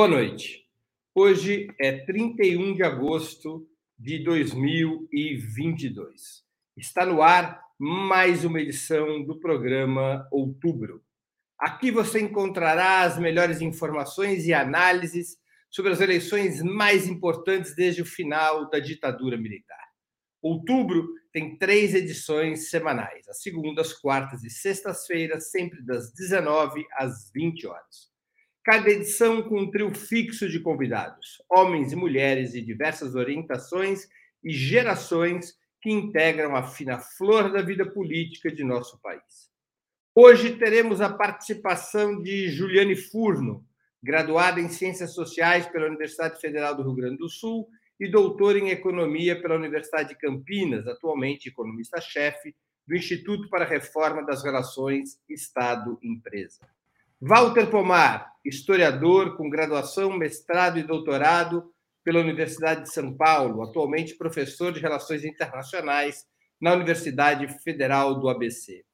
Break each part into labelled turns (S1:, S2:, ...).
S1: Boa noite. Hoje é 31 de agosto de 2022. Está no ar mais uma edição do programa Outubro. Aqui você encontrará as melhores informações e análises sobre as eleições mais importantes desde o final da ditadura militar. Outubro tem três edições semanais, às segundas, quartas e sextas-feiras, sempre das 19 às 20 horas. Cada edição com um trio fixo de convidados, homens e mulheres de diversas orientações e gerações que integram a fina flor da vida política de nosso país. Hoje teremos a participação de Juliane Furno, graduada em Ciências Sociais pela Universidade Federal do Rio Grande do Sul e doutora em Economia pela Universidade de Campinas, atualmente economista-chefe do Instituto para a Reforma das Relações Estado-Empresa. Walter Pomar, historiador com graduação, mestrado e doutorado pela Universidade de São Paulo, atualmente professor de Relações Internacionais na Universidade Federal do ABC.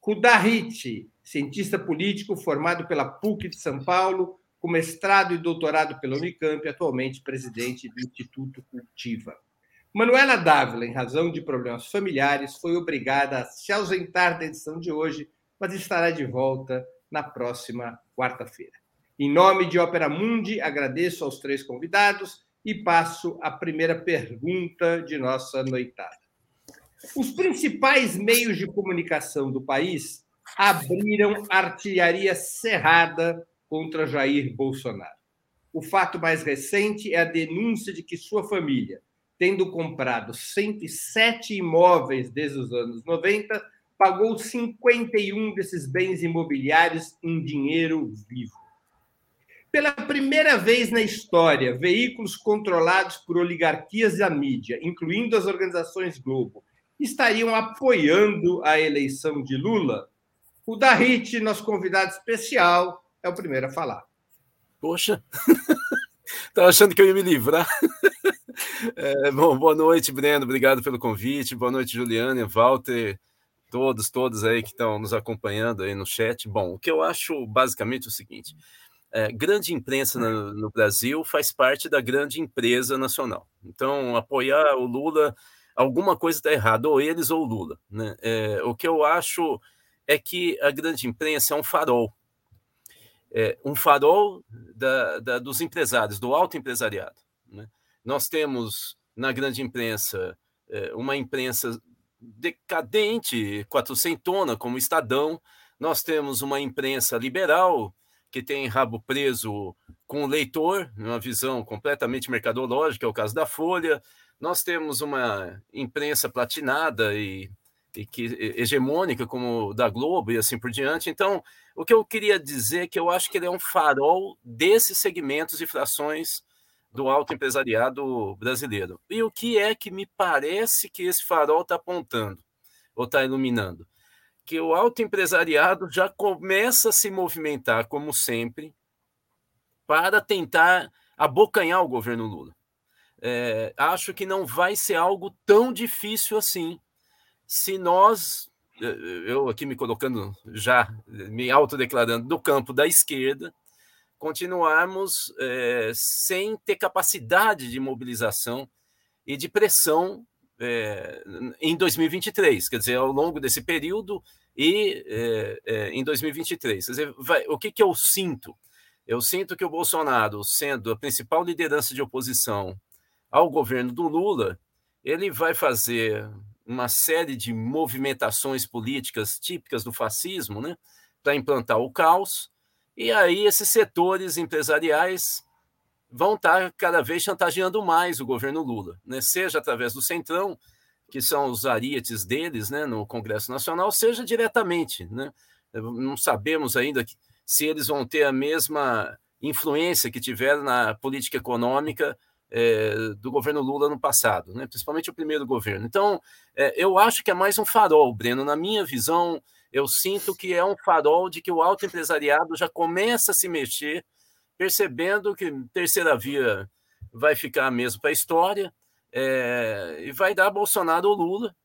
S1: Rudá Riti, cientista político formado pela PUC de São Paulo, com mestrado e doutorado pela Unicamp, atualmente presidente do Instituto Cultiva. Manuela Dávila, em razão de problemas familiares, foi obrigada a se ausentar da edição de hoje, mas estará de volta na próxima quarta-feira. Em nome de Ópera Mundi, agradeço aos três convidados e passo a primeira pergunta de nossa noitada. Os principais meios de comunicação do país abriram artilharia cerrada contra Jair Bolsonaro. O fato mais recente é a denúncia de que sua família, tendo comprado 107 imóveis desde os anos 90, pagou 51 desses bens imobiliários em dinheiro vivo. Pela primeira vez na história, veículos controlados por oligarquias da mídia, incluindo as organizações Globo, estariam apoiando a eleição de Lula. O Darit, nosso convidado especial, é o primeiro a falar.
S2: Poxa, estava achando que eu ia me livrar. É, bom, boa noite, Breno. Obrigado pelo convite. Boa noite, Juliana, Walter todos, todos aí que estão nos acompanhando aí no chat. Bom, o que eu acho basicamente é o seguinte: é, grande imprensa no, no, Brasil faz parte da grande empresa nacional. Então, apoiar o Lula, alguma coisa está errada, ou eles ou o Lula. Né? É, o que eu acho é que a grande imprensa é um farol. É, um farol da, da, dos empresários, do alto empresariado. Né? Nós temos na grande imprensa é, uma imprensa decadente, quatrocentona, como Estadão. Nós temos uma imprensa liberal que tem rabo preso com o leitor, uma visão completamente mercadológica, é o caso da Folha. Nós temos uma imprensa platinada e, e que, hegemônica, como da Globo e assim por diante. Então, o que eu queria dizer é que eu acho que ele é um farol desses segmentos e frações do alto empresariado brasileiro. E o que é que me parece que esse farol está apontando ou está iluminando? Que o alto empresariado já começa a se movimentar, como sempre, para tentar abocanhar o governo Lula. É, acho que não vai ser algo tão difícil assim se nós, eu aqui me colocando já, me autodeclarando do campo da esquerda, continuarmos é, sem ter capacidade de mobilização e de pressão é, em 2023, quer dizer, ao longo desse período e é, em 2023. Quer dizer, vai, o que, que eu sinto? Eu sinto que o Bolsonaro, sendo a principal liderança de oposição ao governo do Lula, ele vai fazer uma série de movimentações políticas típicas do fascismo, né, para implantar o caos e aí esses setores empresariais vão estar cada vez chantageando mais o governo Lula, né? seja através do Centrão, que são os arietes deles né, no Congresso Nacional, seja diretamente. Né? Não sabemos ainda se eles vão ter a mesma influência que tiveram na política econômica é, do governo Lula no passado, né? principalmente o primeiro governo. Então, é, eu acho que é mais um farol, Breno. Na minha visão, eu sinto que é um farol de que o alto empresariado já começa a se mexer, percebendo que terceira via vai ficar mesmo para a história é, e vai dar Bolsonaro ou Lula.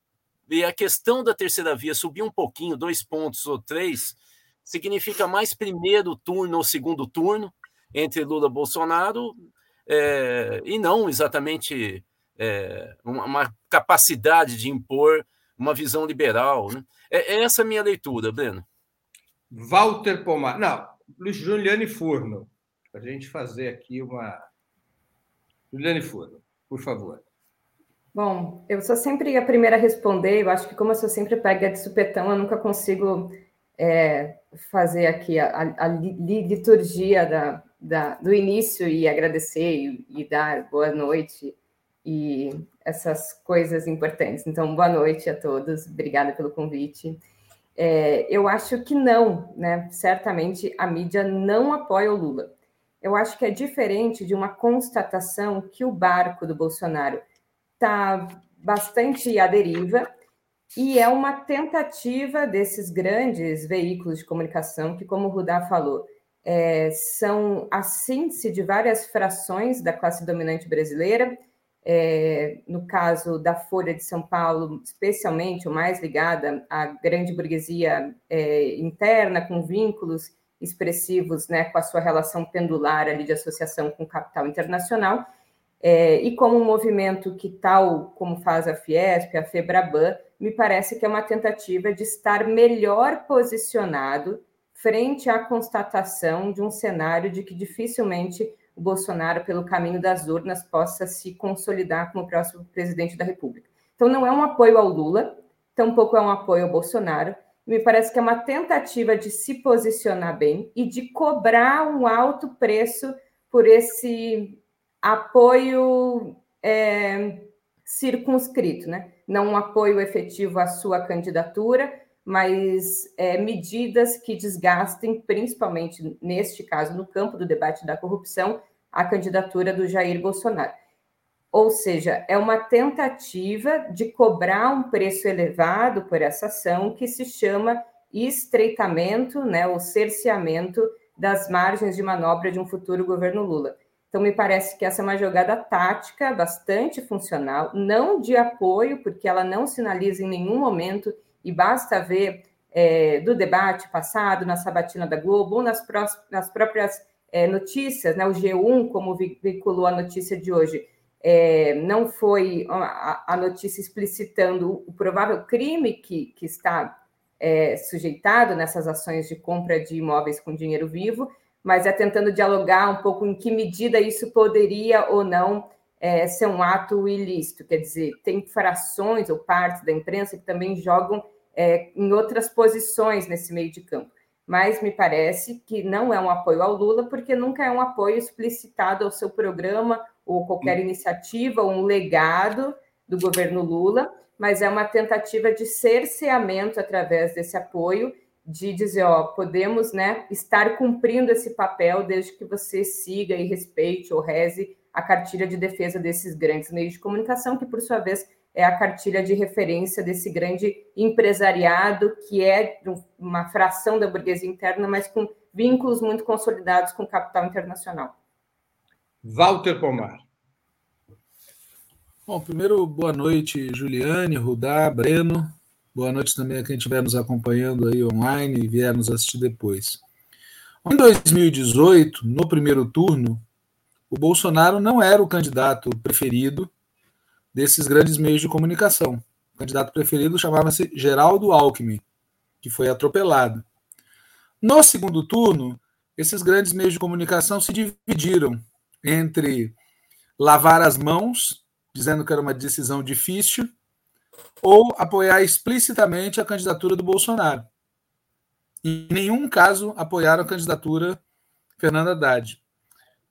S2: E a questão da terceira via subir um pouquinho, dois pontos ou três, significa mais primeiro turno ou segundo turno, entre Lula e Bolsonaro, é, e não exatamente é, uma, uma, capacidade de impor uma visão liberal. Né? É, é essa a minha leitura, Breno.
S1: Walter Pomar. Não, Luiz Juliane Furno. Para a gente fazer aqui uma. Juliane Furno, por favor.
S3: Bom, eu sou sempre a primeira a responder. Eu acho que, como eu sou sempre pega de supetão, eu nunca consigo é, fazer aqui a, a, a liturgia da, da, do início e agradecer e, e, dar boa noite e essas coisas importantes. Então, boa noite a todos, obrigada pelo convite. É, eu acho que não, né? Certamente a mídia não apoia o Lula. Eu acho que é diferente de uma constatação que o barco do Bolsonaro está bastante à deriva e é uma tentativa desses grandes veículos de comunicação que, como o Rudá falou, é, são a síntese de várias frações da classe dominante brasileira, é, no caso da Folha de São Paulo, especialmente, o mais ligada à grande burguesia é, interna, com vínculos expressivos né, com a sua relação pendular ali de associação com capital internacional, é, e como um movimento que, tal como faz a Fiesp, a FEBRABAN, me parece que é uma tentativa de estar melhor posicionado frente à constatação de um cenário de que dificilmente o Bolsonaro, pelo caminho das urnas, possa se consolidar como próximo presidente da República. Então, não é um apoio ao Lula, tampouco é um apoio ao Bolsonaro. Me parece que é uma tentativa de se posicionar bem e de cobrar um alto preço por esse apoio é, circunscrito, né? não um apoio efetivo à sua candidatura, mas é, medidas que desgastem, principalmente neste caso, no campo do debate da corrupção, a candidatura do Jair Bolsonaro. Ou seja, é uma tentativa de cobrar um preço elevado por essa ação que se chama estreitamento, né, ou cerceamento das margens de manobra de um futuro governo Lula. Então, me parece que essa é uma jogada tática bastante funcional, não de apoio, porque ela não sinaliza em nenhum momento e basta ver é, do debate passado na sabatina da Globo ou nas, pró nas próprias é, notícias, né, o G1, como veiculou a notícia de hoje, é, não foi a, a, notícia explicitando o provável crime que, que está é, sujeitado nessas ações de compra de imóveis com dinheiro vivo, mas é tentando dialogar um pouco em que medida isso poderia ou não é, ser um ato ilícito. Quer dizer, tem frações ou partes da imprensa que também jogam é, em outras posições nesse meio de campo. Mas me parece que não é um apoio ao Lula, porque nunca é um apoio explicitado ao seu programa ou qualquer hum. iniciativa ou um legado do governo Lula, mas é uma tentativa de cerceamento através desse apoio, de dizer, ó, podemos né, estar cumprindo esse papel desde que você siga e respeite ou reze a cartilha de defesa desses grandes meios de comunicação, que, por sua vez, é a cartilha de referência desse grande empresariado, que é uma fração da burguesia interna, mas com vínculos muito consolidados com o capital internacional.
S1: Walter Pomar.
S4: Bom, primeiro, boa noite, Juliane, Rudá, Breno. Boa noite também a quem estiver nos acompanhando aí online e vier nos assistir depois. Em 2018, no primeiro turno, o Bolsonaro não era o candidato preferido desses grandes meios de comunicação. O candidato preferido chamava-se Geraldo Alckmin, que foi atropelado. No segundo turno, esses grandes meios de comunicação se dividiram entre lavar as mãos, dizendo que era uma decisão difícil, ou apoiar explicitamente a candidatura do Bolsonaro. Em nenhum caso apoiaram a candidatura Fernanda Haddad.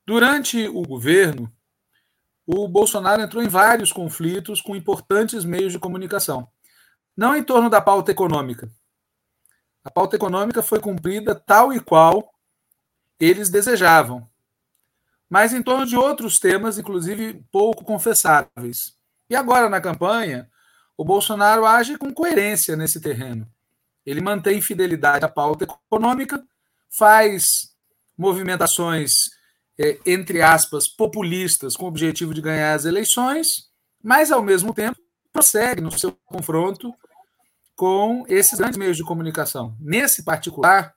S4: Durante o governo, o Bolsonaro entrou em vários conflitos com importantes meios de comunicação. Não em torno da pauta econômica. A pauta econômica foi cumprida tal e qual eles desejavam, mas em torno de outros temas, inclusive pouco confessáveis. E agora, na campanha, o Bolsonaro age com coerência nesse terreno. Ele mantém fidelidade à pauta econômica, faz movimentações é, entre aspas, populistas com o objetivo de ganhar as eleições, mas, ao mesmo tempo, prossegue no seu confronto com esses grandes meios de comunicação. Nesse particular,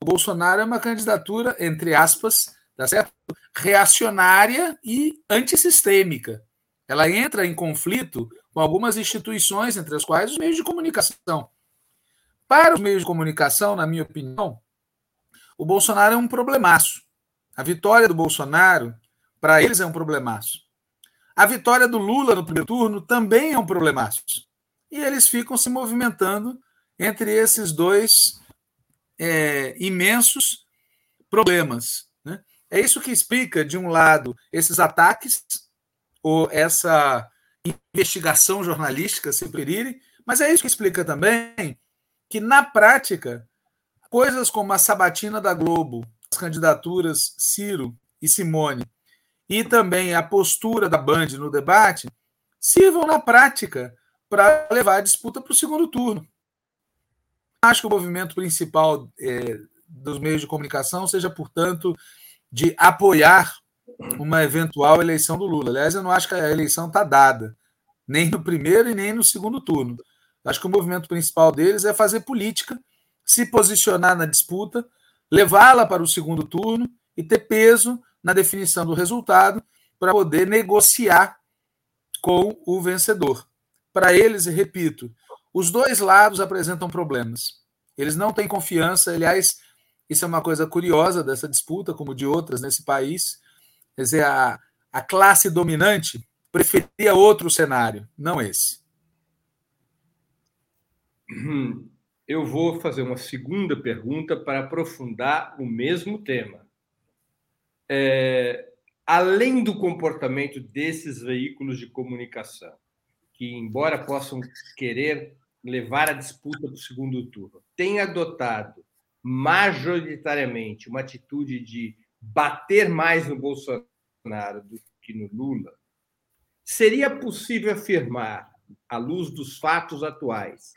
S4: o Bolsonaro é uma candidatura, entre aspas, tá certo? reacionária e antissistêmica. Ela entra em conflito com algumas instituições, entre as quais os meios de comunicação. Para os meios de comunicação, na minha opinião, o Bolsonaro é um problemaço. A vitória do Bolsonaro, para eles, é um problemaço. A vitória do Lula no primeiro turno também é um problemaço. E eles ficam se movimentando entre esses dois é, imensos problemas. Né? É isso que explica, de um lado, esses ataques, ou essa investigação jornalística, se preferirem, mas é isso que explica também que, na prática, coisas como a sabatina da Globo, candidaturas Ciro e Simone, e também a postura da Band no debate, sirvam na prática para levar a disputa para o segundo turno. Acho que o movimento principal é, dos meios de comunicação seja, portanto, de apoiar uma eventual eleição do Lula. Aliás, eu não acho que a eleição está dada, nem no primeiro e nem no segundo turno. Acho que o movimento principal deles é fazer política, se posicionar na disputa, levá-la para o segundo turno e ter peso na definição do resultado para poder negociar com o vencedor. Para eles, repito, os dois lados apresentam problemas. Eles não têm confiança, aliás, isso é uma coisa curiosa dessa disputa, como de outras nesse país. Quer dizer, a, a classe dominante preferia outro cenário, não esse.
S1: Eu vou fazer uma segunda pergunta para aprofundar o mesmo tema. É, além do comportamento desses veículos de comunicação, que, embora possam querer levar a disputa para o segundo turno, têm adotado majoritariamente uma atitude de bater mais no Bolsonaro do que no Lula, seria possível afirmar, à luz dos fatos atuais,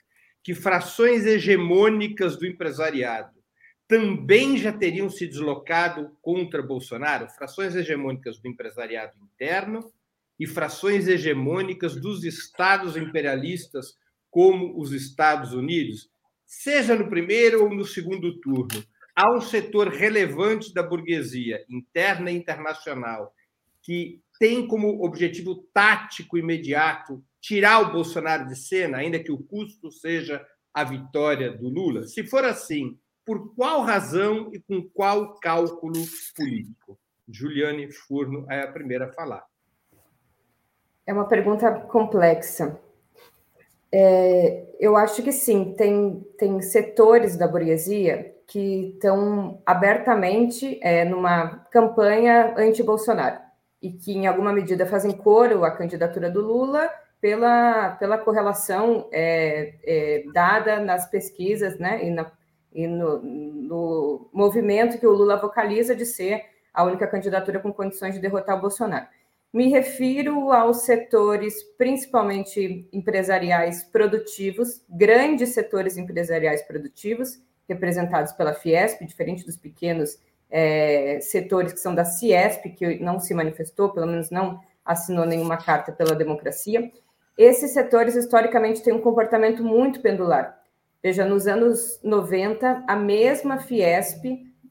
S1: que frações hegemônicas do empresariado também já teriam se deslocado contra Bolsonaro, frações hegemônicas do empresariado interno e frações hegemônicas dos estados imperialistas, como os Estados Unidos, seja no primeiro ou no segundo turno. Há um setor relevante da burguesia, interna e internacional, que tem como objetivo tático imediato tirar o Bolsonaro de cena, ainda que o custo seja a vitória do Lula? Se for assim, por qual razão e com qual cálculo político? Juliane Furno é a primeira a falar.
S3: É uma pergunta complexa. É, eu acho que sim, tem, tem setores da burguesia que estão abertamente é, numa campanha anti-Bolsonaro e que, em alguma medida, fazem coro à candidatura do Lula pela, pela correlação é, é dada nas pesquisas né, e na e no, no movimento que o Lula vocaliza de ser a única candidatura com condições de derrotar o Bolsonaro. Me refiro aos setores, principalmente empresariais produtivos, grandes setores empresariais produtivos, representados pela Fiesp, diferente dos pequenos é, setores que são da Ciesp, que não se manifestou, pelo menos não assinou nenhuma carta pela democracia. Esses setores, historicamente, têm um comportamento muito pendular. Veja, nos anos 90, a mesma Fiesp,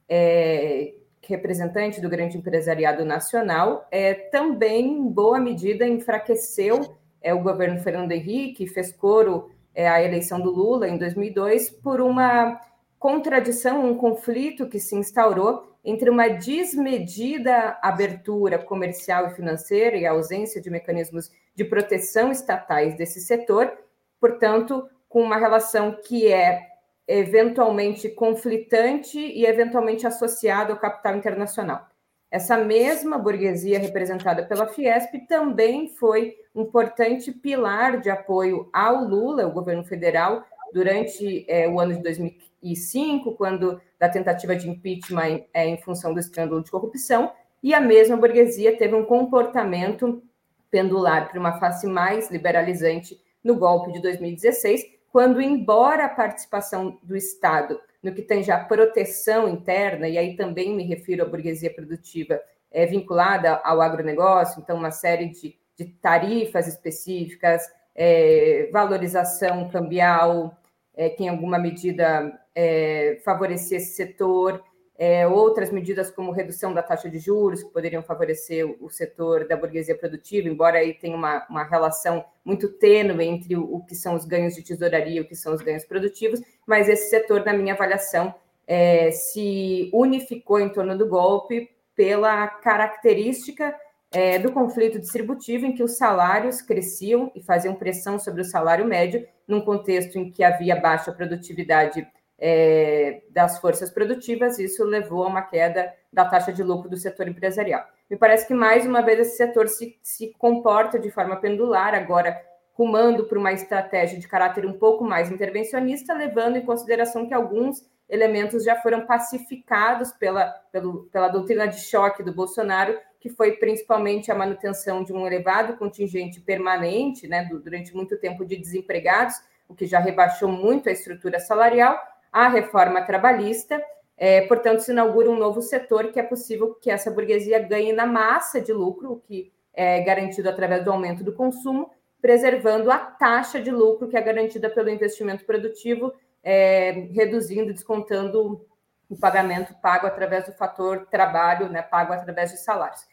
S3: é, representante do grande empresariado nacional, é, também, em boa medida, enfraqueceu é, o governo Fernando Henrique, fez coro é, à eleição do Lula em 2002 por uma contradição, um conflito que se instaurou entre uma desmedida abertura comercial e financeira e a ausência de mecanismos de proteção estatais desse setor, portanto, com uma relação que é eventualmente conflitante e eventualmente associada ao capital internacional. Essa mesma burguesia representada pela Fiesp também foi um importante pilar de apoio ao Lula, o governo federal, durante é, o ano de 2005, quando da tentativa de impeachment em, é, em função do escândalo de corrupção, e a mesma burguesia teve um comportamento pendular para uma face mais liberalizante no golpe de 2016, quando, embora a participação do Estado no que tem já proteção interna, e aí também me refiro à burguesia produtiva é, vinculada ao agronegócio, então uma série de, de tarifas específicas, é, valorização cambial, é, que em alguma medida é, favorecer esse setor, é, outras medidas como redução da taxa de juros, que poderiam favorecer o, setor da burguesia produtiva, embora aí tenha uma, uma relação muito tênue entre o, o, que são os ganhos de tesouraria e o que são os ganhos produtivos, mas esse setor, na minha avaliação, é, se unificou em torno do golpe pela característica é, do conflito distributivo, em que os salários cresciam e faziam pressão sobre o salário médio, num contexto em que havia baixa produtividade é, das forças produtivas, isso levou a uma queda da taxa de lucro do setor empresarial. Me parece que, mais uma vez, esse setor se, se comporta de forma pendular, agora rumando para uma estratégia de caráter um pouco mais intervencionista, levando em consideração que alguns elementos já foram pacificados pela, pelo, pela doutrina de choque do Bolsonaro, que foi principalmente a manutenção de um elevado contingente permanente, né, durante muito tempo de desempregados, o que já rebaixou muito a estrutura salarial, a reforma trabalhista. É, portanto, se inaugura um novo setor que é possível que essa burguesia ganhe na massa de lucro, o que é garantido através do aumento do consumo, preservando a taxa de lucro que é garantida pelo investimento produtivo, é, reduzindo, descontando o pagamento pago através do fator trabalho, né, pago através de salários.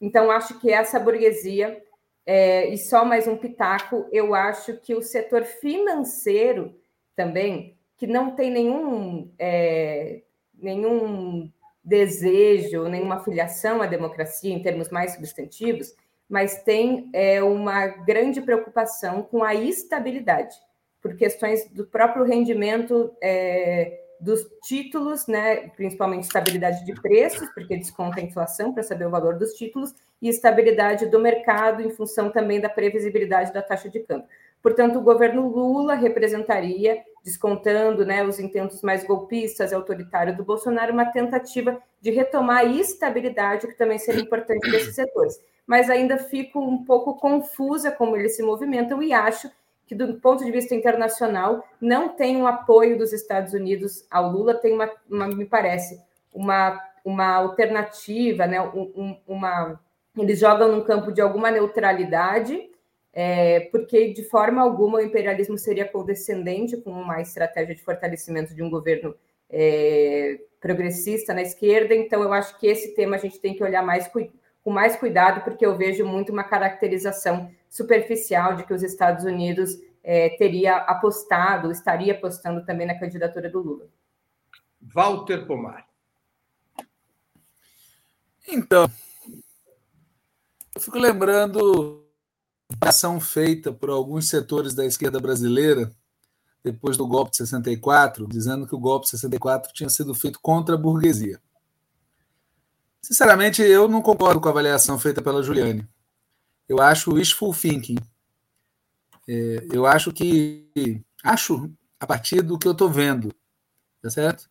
S3: Então, acho que essa burguesia, é, e só mais um pitaco, eu acho que o setor financeiro também que não tem nenhum, é, nenhum desejo, nenhuma filiação à democracia em termos mais substantivos, mas tem é, uma grande preocupação com a estabilidade, por questões do próprio rendimento é, dos títulos, né, principalmente estabilidade de preços, porque desconta a inflação para saber o valor dos títulos, e estabilidade do mercado em função também da previsibilidade da taxa de câmbio. Portanto, o governo Lula representaria, descontando né, os intentos mais golpistas e autoritários do Bolsonaro, uma tentativa de retomar a estabilidade, o que também seria importante nesses setores. Mas ainda fico um pouco confusa como eles se movimentam e acho que, do ponto de vista internacional, não tem um apoio dos Estados Unidos ao Lula, tem uma, uma me parece, uma, uma alternativa, né, um, uma, eles jogam num campo de alguma neutralidade, é, porque de forma alguma o imperialismo seria condescendente com uma estratégia de fortalecimento de um governo é, progressista na esquerda. Então, eu acho que esse tema a gente tem que olhar mais com mais cuidado, porque eu vejo muito uma caracterização superficial de que os Estados Unidos é, teria apostado, estaria apostando também na candidatura do Lula.
S1: Walter Pomar.
S4: Então, eu fico lembrando ação feita por alguns setores da esquerda brasileira depois do golpe de 64, dizendo que o golpe de 64 tinha sido feito contra a burguesia. Sinceramente, eu não concordo com a avaliação feita pela Juliane. Eu acho wishful thinking. É, eu acho que. Acho, a partir do que eu estou vendo, tá certo?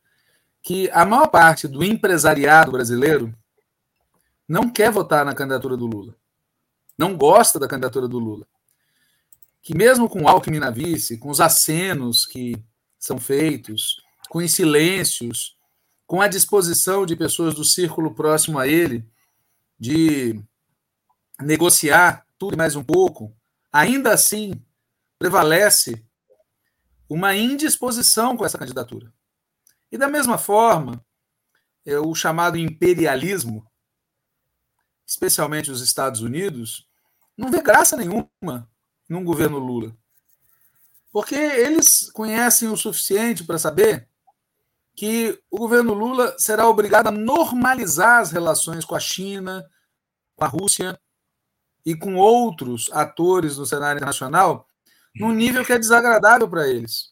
S4: Que a maior parte do empresariado brasileiro não quer votar na candidatura do Lula não gosta da candidatura do Lula. Que mesmo com o Alckmin na vice, com os acenos que são feitos, com os silêncios, com a disposição de pessoas do círculo próximo a ele de negociar tudo e mais um pouco, ainda assim prevalece uma indisposição com essa candidatura. E da mesma forma, é o chamado imperialismo, especialmente os Estados Unidos, não vê graça nenhuma num governo Lula. Porque eles conhecem o suficiente para saber que o governo Lula será obrigado a normalizar as relações com a China, com a Rússia e com outros atores do cenário internacional num nível que é desagradável para eles.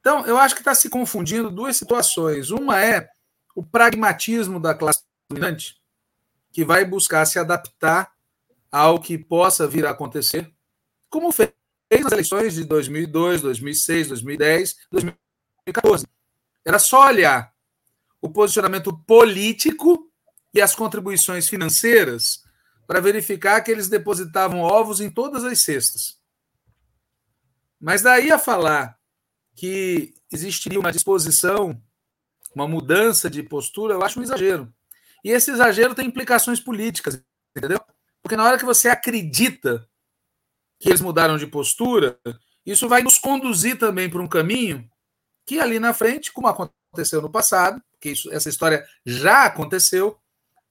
S4: Então, eu acho que está se confundindo duas situações. Uma é o pragmatismo da classe dominante, que vai buscar se adaptar ao que possa vir a acontecer, como fez nas eleições de 2002, 2006, 2010, 2014. Era só olhar o posicionamento político e as contribuições financeiras para verificar que eles depositavam ovos em todas as cestas. Mas daí a falar que existiria uma disposição, uma mudança de postura, eu acho um exagero. E esse exagero tem implicações políticas, entendeu? Porque na hora que você acredita que eles mudaram de postura, isso vai nos conduzir também para um caminho que ali na frente, como aconteceu no passado, que isso, essa história já aconteceu,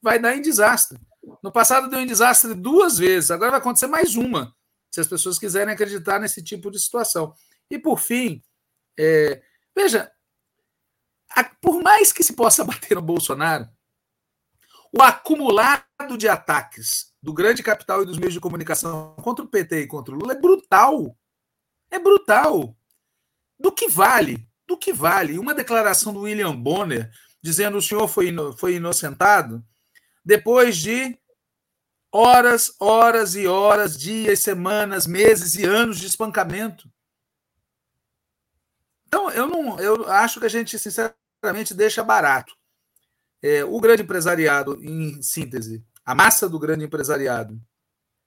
S4: vai dar em desastre. No passado deu em desastre duas vezes, agora vai acontecer mais uma, se as pessoas quiserem acreditar nesse tipo de situação. E por fim, é, veja, a, por mais que se possa bater no Bolsonaro, o acumulado de ataques do grande capital e dos meios de comunicação contra o PT e contra o Lula é brutal. É brutal. Do que vale? Do que vale? Uma declaração do William Bonner dizendo o senhor foi, foi inocentado depois de horas, horas e horas, dias, semanas, meses e anos de espancamento. Então, eu não, eu acho que a gente sinceramente deixa barato. É, o grande empresariado, em síntese, a massa do grande empresariado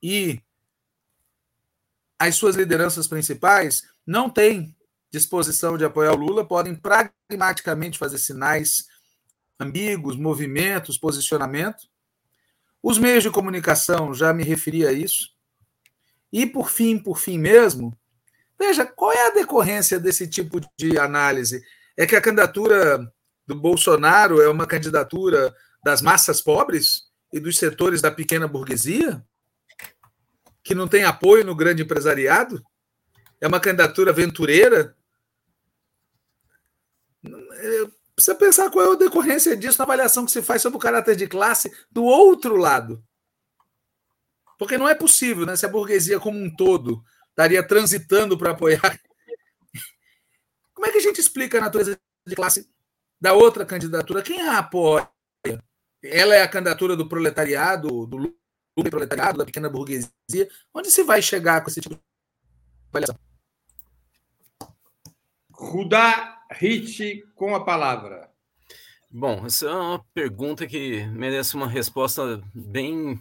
S4: e as suas lideranças principais não têm disposição de apoiar o Lula, podem pragmaticamente fazer sinais ambíguos, movimentos, posicionamento. Os meios de comunicação, já me referi a isso. E por fim, por fim mesmo, veja, qual é a decorrência desse tipo de análise? É que a candidatura do Bolsonaro é uma candidatura das massas pobres e dos setores da pequena burguesia? Que não tem apoio no grande empresariado? É uma candidatura aventureira? Precisa pensar qual é a decorrência disso na avaliação que se faz sobre o caráter de classe do outro lado. Porque não é possível, né? Se a burguesia como um todo estaria transitando para apoiar. Como é que a gente explica a natureza de classe da outra candidatura? Quem a apoia? Ela é a candidatura do proletariado, do do proletariado, da pequena burguesia. Onde se vai chegar com esse tipo de avaliação?
S1: Rudá Hit com a palavra.
S2: Bom, essa é uma pergunta que merece uma resposta bem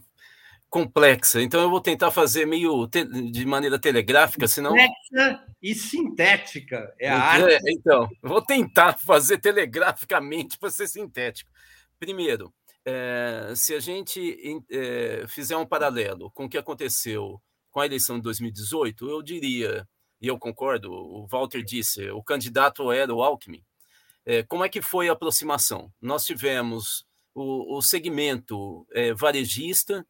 S2: complexa. Então eu vou tentar fazer meio te... de maneira telegráfica, senão.
S1: Complexa e sintética. É a
S2: então, arte. Então, vou tentar fazer telegraficamente para ser sintético. Primeiro, é, se a gente é, fizer um paralelo com o que aconteceu com a eleição de 2018, eu diria e eu concordo, o Walter disse, o candidato era o Alckmin. É, como é que foi a aproximação? Nós tivemos o, o segmento varejista,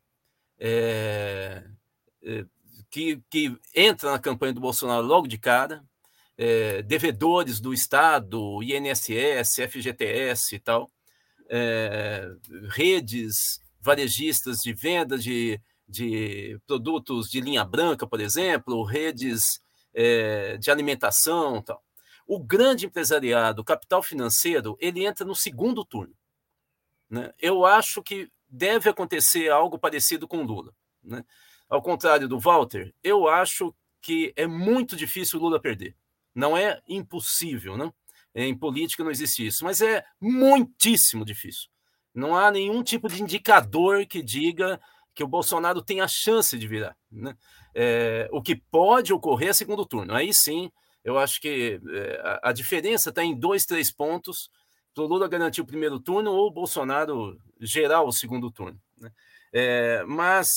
S2: que, que, entra na campanha do Bolsonaro logo de cara, devedores do Estado, INSS, FGTS e tal, é, redes varejistas de venda de, de produtos de linha branca, por exemplo, redes é, de alimentação tal. O grande empresariado, o capital financeiro, ele entra no segundo turno. Né? Eu acho que deve acontecer algo parecido com Lula. Né? Ao contrário do Walter, eu acho que é muito difícil Lula perder. Não é impossível, não? Em política não existe isso, mas é muitíssimo difícil. Não há nenhum tipo de indicador que diga que o Bolsonaro tem a chance de virar. Né? É, o que pode ocorrer é segundo turno. Aí sim, eu acho que é, a, a, diferença está em dois, três pontos para o Lula garantir o primeiro turno ou o Bolsonaro gerar o segundo turno. Né? É, mas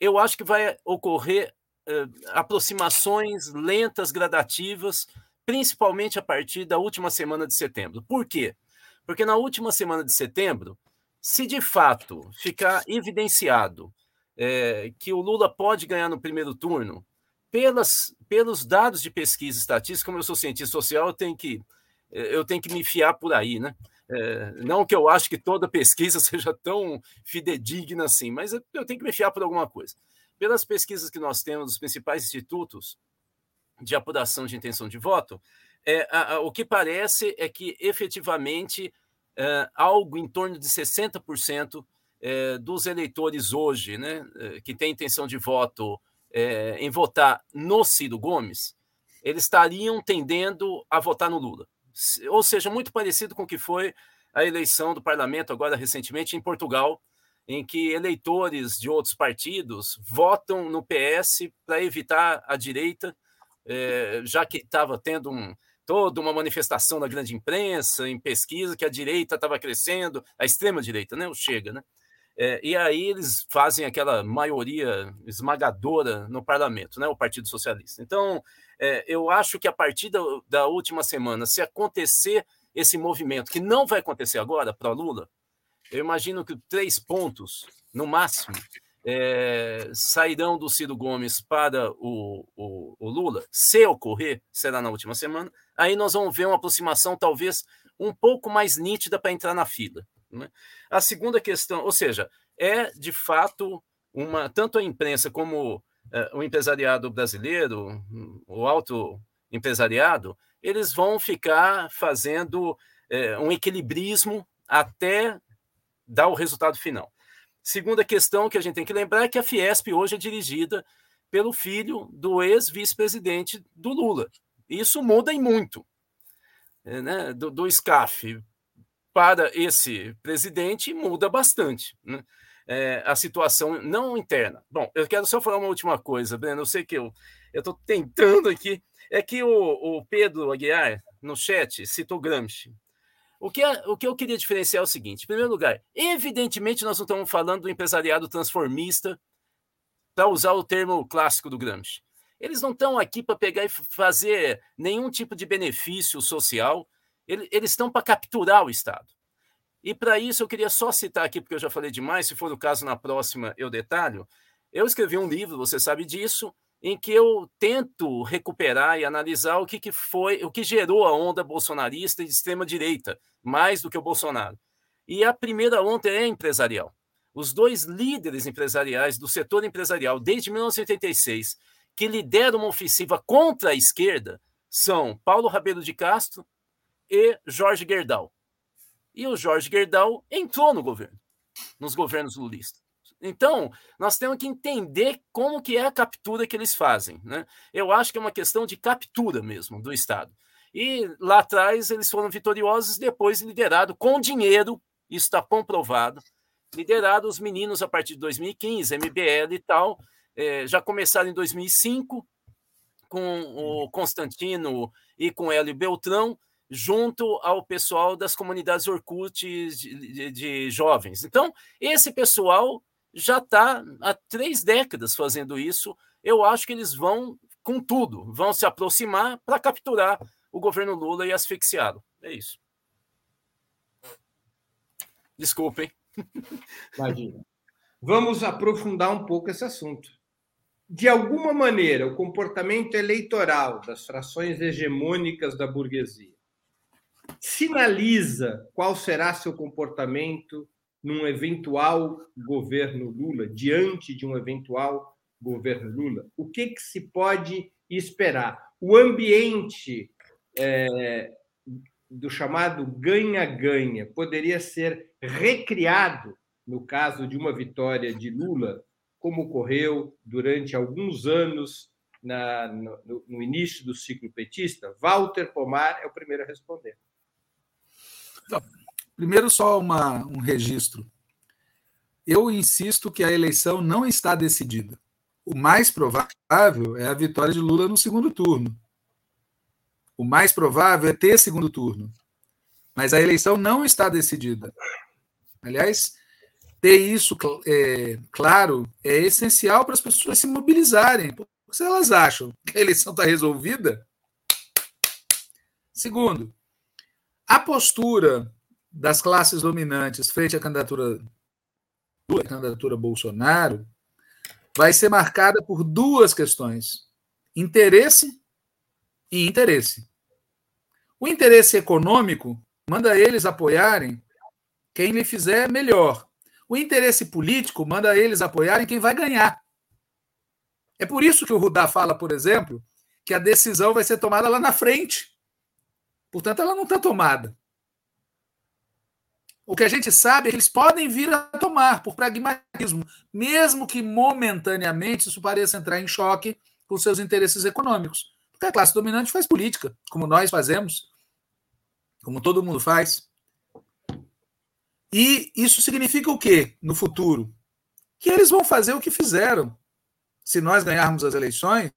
S2: eu acho que vai ocorrer é, aproximações lentas, gradativas, principalmente a partir da última semana de setembro. Por quê? Porque na última semana de setembro, se de fato ficar evidenciado é, que o Lula pode ganhar no primeiro turno, pelas, pelos dados de pesquisa estatística, como eu sou cientista social, eu tenho que, eu tenho que me fiar por aí, né? É, não que eu acho que toda pesquisa seja tão fidedigna assim, mas eu tenho que me fiar por alguma coisa. Pelas pesquisas que nós temos dos principais institutos de apuração de intenção de voto, é, a, a, o que parece é que efetivamente é, algo em torno de 60% é, dos eleitores hoje, né, é, que têm intenção de voto é, em votar no Ciro Gomes, eles estariam tendendo a votar no Lula. Ou seja, muito parecido com o que foi a eleição do parlamento agora recentemente em Portugal, em que eleitores de outros partidos votam no PS para evitar a direita, é, já que estava tendo um, toda uma manifestação na grande imprensa, em pesquisa, que a direita estava crescendo, a extrema direita, né? O Chega, né? É, e aí eles fazem aquela maioria esmagadora no parlamento, né, o Partido Socialista. Então, é, eu acho que a partir da, da, última semana, se acontecer esse movimento, que não vai acontecer agora para Lula, eu imagino que três pontos, no máximo, é, sairão do Ciro Gomes para o, o, o, Lula, se ocorrer, será na última semana, aí nós vamos ver uma aproximação talvez um pouco mais nítida para entrar na fila. Né? A segunda questão, ou seja, é de fato uma tanto a imprensa como é, o empresariado brasileiro, o alto empresariado, eles vão ficar fazendo é, um equilibrismo até dar o resultado final. Segunda questão que a gente tem que lembrar é que a Fiesp hoje é dirigida pelo filho do ex-vice-presidente do Lula. Isso muda em muito. É, né? do, do SCAF para esse presidente muda bastante. Né? É, a situação não interna. Bom, eu quero só falar uma última coisa, Breno. Eu sei que eu estou tentando aqui. É que o, o Pedro Aguiar, no chat, citou Gramsci. O que, é, o que eu queria diferenciar é o seguinte: em primeiro lugar, evidentemente nós não estamos falando do empresariado transformista, para usar o termo clássico do Gramsci. Eles não estão aqui para pegar e fazer nenhum tipo de benefício social, eles estão para capturar o Estado. E para isso eu queria só citar aqui, porque eu já falei demais, se for o caso na próxima eu detalho. Eu escrevi um livro, você sabe disso, em que eu tento recuperar e analisar o que, que foi, o que gerou a onda bolsonarista e de extrema direita, mais do que o Bolsonaro. E a primeira onda é empresarial. Os dois líderes empresariais do setor empresarial desde 1986 que lideram uma ofensiva contra a esquerda são Paulo Rabelo de Castro e Jorge Gerdau. E o Jorge Gerdau entrou no governo, nos governos lulistas. Então, nós temos que entender como que é a captura que eles fazem. Né? Eu acho que é uma questão de captura mesmo do Estado. E lá atrás eles foram vitoriosos, depois liderado com dinheiro, isso está comprovado, liderado os meninos a partir de 2015, MBL e tal, é, já começaram em 2005 com o Constantino e com Hélio Beltrão, junto ao pessoal das comunidades Orkut de, de, de jovens. Então, esse pessoal já está há três décadas fazendo isso. Eu acho que eles vão com tudo, vão se aproximar para capturar o governo Lula e asfixiá-lo. É isso. Desculpem.
S1: Imagina. Vamos aprofundar um pouco esse assunto. De alguma maneira, o comportamento eleitoral das frações hegemônicas da burguesia sinaliza qual será seu comportamento num eventual governo Lula, diante de um eventual governo Lula? O que, que se pode esperar? O ambiente é, do chamado ganha-ganha poderia ser recriado no caso de uma vitória de Lula, como ocorreu durante alguns anos na, no, no início do ciclo petista? Walter Pomar é o primeiro a responder.
S4: Primeiro, só uma, um registro. Eu insisto que a eleição não está decidida. O mais provável é a vitória de Lula no segundo turno. O mais provável é ter segundo turno. Mas a eleição não está decidida. Aliás, ter isso é, claro é essencial para as pessoas se mobilizarem. Porque se elas acham que a eleição está resolvida. Segundo, a postura das classes dominantes frente à candidatura à candidatura Bolsonaro vai ser marcada por duas questões: interesse e interesse. O interesse econômico manda eles apoiarem quem lhe fizer melhor. O interesse político manda eles apoiarem quem vai ganhar. É por isso que o Rudá fala, por exemplo, que a decisão vai ser tomada lá na frente. Portanto, ela não está tomada. O que a gente sabe é que eles podem vir a tomar por pragmatismo, mesmo que momentaneamente isso pareça entrar em choque com seus interesses econômicos. Porque a classe dominante faz política, como nós fazemos, como todo mundo faz. E isso significa o quê no futuro? Que eles vão fazer o que fizeram. Se nós ganharmos as eleições,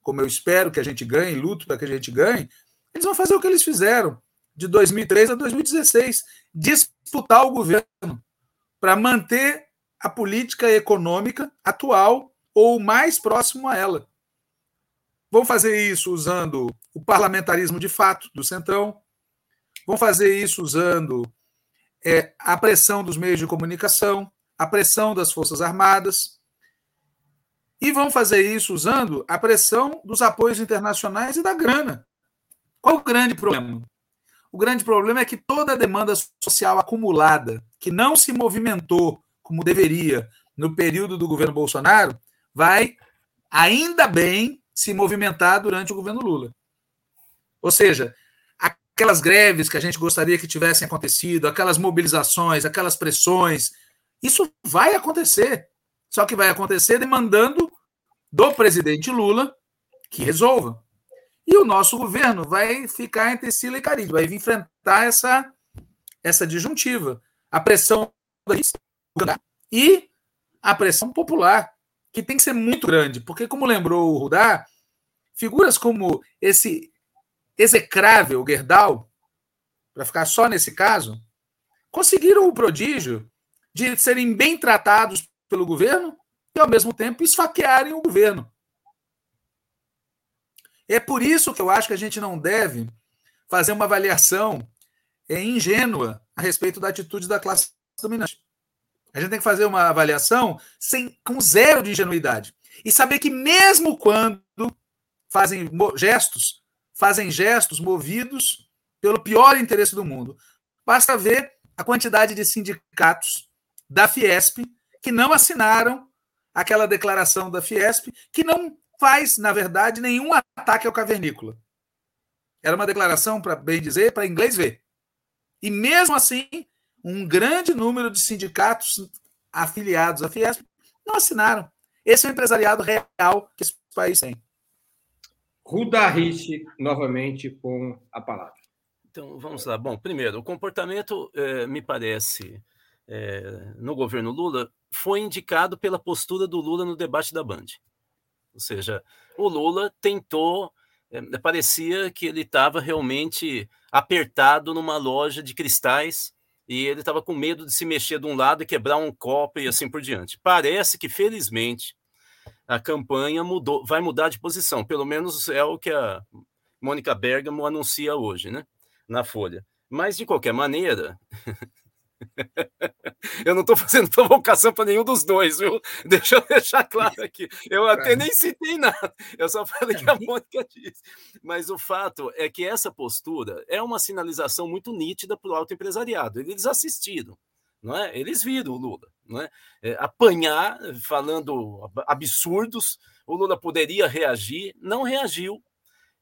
S4: como eu espero que a gente ganhe, luto para que a gente ganhe, eles vão fazer o que eles fizeram de 2003 a 2016, disputar o governo para manter a política econômica atual ou mais próximo a ela. Vão fazer isso usando o parlamentarismo de fato do Centrão, vão fazer isso usando é, a pressão dos meios de comunicação, a pressão das Forças Armadas, e vão fazer isso usando a pressão dos apoios internacionais e da grana. Qual o grande problema? O grande problema é que toda a demanda social acumulada, que não se movimentou como deveria no período do governo Bolsonaro, vai, ainda bem, se movimentar durante o governo Lula. Ou seja, aquelas greves que a gente gostaria que tivessem acontecido, aquelas mobilizações, aquelas pressões, isso vai acontecer. Só que vai acontecer demandando do presidente Lula que resolva. E o nosso governo vai ficar entre Sila e vai enfrentar essa, essa disjuntiva. A pressão e a pressão popular, que tem que ser muito grande, porque, como lembrou o Rudá, figuras como esse execrável Gerdau, para ficar só nesse caso, conseguiram o prodígio de serem bem tratados pelo governo e, ao mesmo tempo, esfaquearem o governo. É por isso que eu acho que a gente não deve fazer uma avaliação é, ingênua a respeito da atitude da classe dominante. A gente tem que fazer uma avaliação sem, com zero de ingenuidade. E saber que, mesmo quando fazem gestos, fazem gestos movidos pelo pior interesse do mundo, basta ver a quantidade de sindicatos da Fiesp que não assinaram aquela declaração da Fiesp, que não faz, na verdade, nenhum ataque ao cavernícola. Era uma declaração, para bem dizer, para inglês ver. E mesmo assim, um grande número de sindicatos afiliados à Fiesp não assinaram. Esse é o empresariado real que esse país tem.
S1: Ruda Rich, novamente com a palavra.
S2: Então, vamos lá. Bom, primeiro, o comportamento, eh, me parece, eh, no governo Lula, foi indicado pela postura do Lula no debate da Band. Ou seja, o Lula tentou, é, parecia que ele estava realmente apertado numa loja de cristais e ele estava com medo de se mexer de um lado e quebrar um copo e assim por diante. Parece que, felizmente, a campanha mudou, vai mudar de posição, pelo menos é o que a Mônica Bergamo anuncia hoje, né, na Folha. Mas, de qualquer maneira, Eu não estou fazendo provocação para nenhum dos dois, viu? Deixa eu deixar claro aqui. Eu até nem citei nada, eu só falei que a Mônica disse. Mas o fato é que essa postura é uma sinalização muito nítida para o alto empresariado. Eles assistiram, não é? Eles viram o Lula, não é? é apanhar, falando absurdos. O Lula poderia reagir, não reagiu.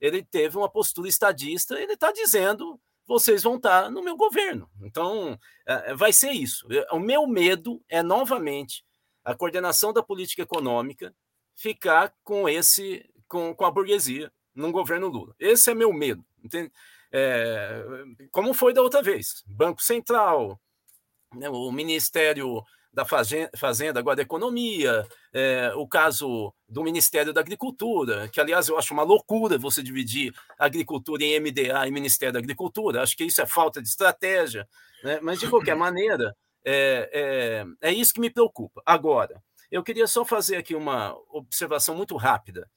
S2: Ele teve uma postura estadista, ele está dizendo vocês vão estar no meu governo. Então, é, é, vai ser isso. O meu medo é, novamente, a coordenação da política econômica ficar com esse, com, com a burguesia num governo Lula. Esse é meu medo. Entende? É, como foi da outra vez. Banco Central, né, o Ministério da Fazenda, agora da Economia, é, o caso do Ministério da Agricultura, que, aliás, eu acho uma loucura você dividir agricultura em MDA e Ministério da Agricultura, acho que isso é falta de estratégia, né? mas, de qualquer maneira, é, é, é isso que me preocupa. Agora, eu queria só fazer aqui uma observação muito rápida.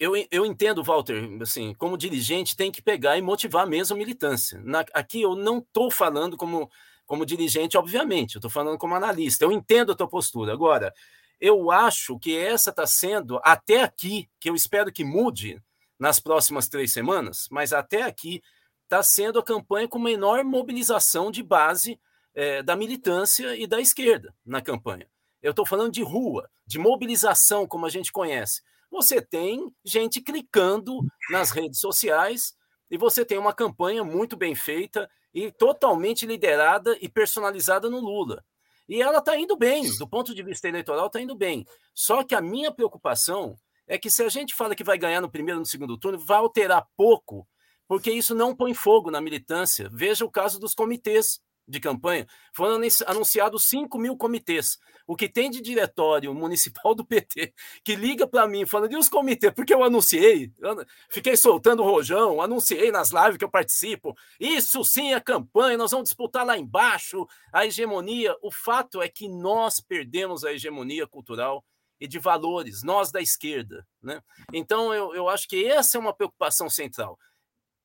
S2: eu, eu entendo, Walter, assim, como dirigente, tem que pegar e motivar mesmo a militância. Na, aqui eu não estou falando como como dirigente, obviamente, eu estou falando como analista, eu entendo a tua postura. Agora, eu acho que essa está sendo, até aqui, que eu espero que mude nas próximas três semanas, mas até aqui está sendo a campanha com menor mobilização de base é, da militância e da esquerda na campanha. Eu estou falando de rua, de mobilização, como a gente conhece. Você tem gente clicando nas redes sociais e você tem uma campanha muito bem feita e totalmente liderada e personalizada no Lula. E ela está indo bem, do ponto de vista eleitoral, está indo bem. Só que a minha preocupação é que se a gente fala que vai ganhar no primeiro e no segundo turno, vai alterar pouco, porque isso não põe fogo na militância. Veja o caso dos comitês de campanha, foram anunciados 5 mil comitês. O que tem de diretório municipal do PT que liga para mim falando, e os comitês? Porque eu anunciei, eu fiquei soltando o rojão, anunciei nas lives que eu participo. Isso sim é campanha, nós vamos disputar lá embaixo a hegemonia. O fato é que nós perdemos a hegemonia cultural e de valores, nós da esquerda. Né? Então, eu, eu acho que essa é uma preocupação central.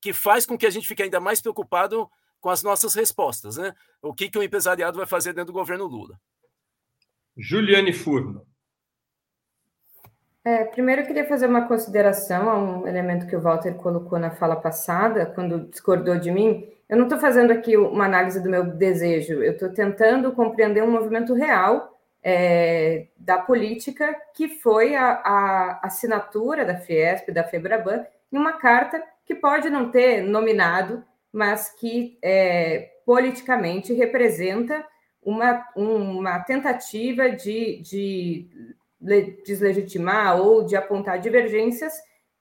S2: que faz com que a gente fique ainda mais preocupado com as nossas respostas, né? O que, que o empresariado vai fazer dentro do governo Lula?
S1: Juliane Furno.
S3: É, primeiro, eu queria fazer uma consideração a um elemento que o Walter colocou na fala passada, quando discordou de mim. Eu não estou fazendo aqui uma análise do meu desejo, eu estou tentando compreender um movimento real é, da política, que foi a, a, assinatura da Fiesp, da Febraban, em uma carta que pode não ter nominado, mas que é, politicamente representa uma, uma tentativa de, de deslegitimar ou de apontar divergências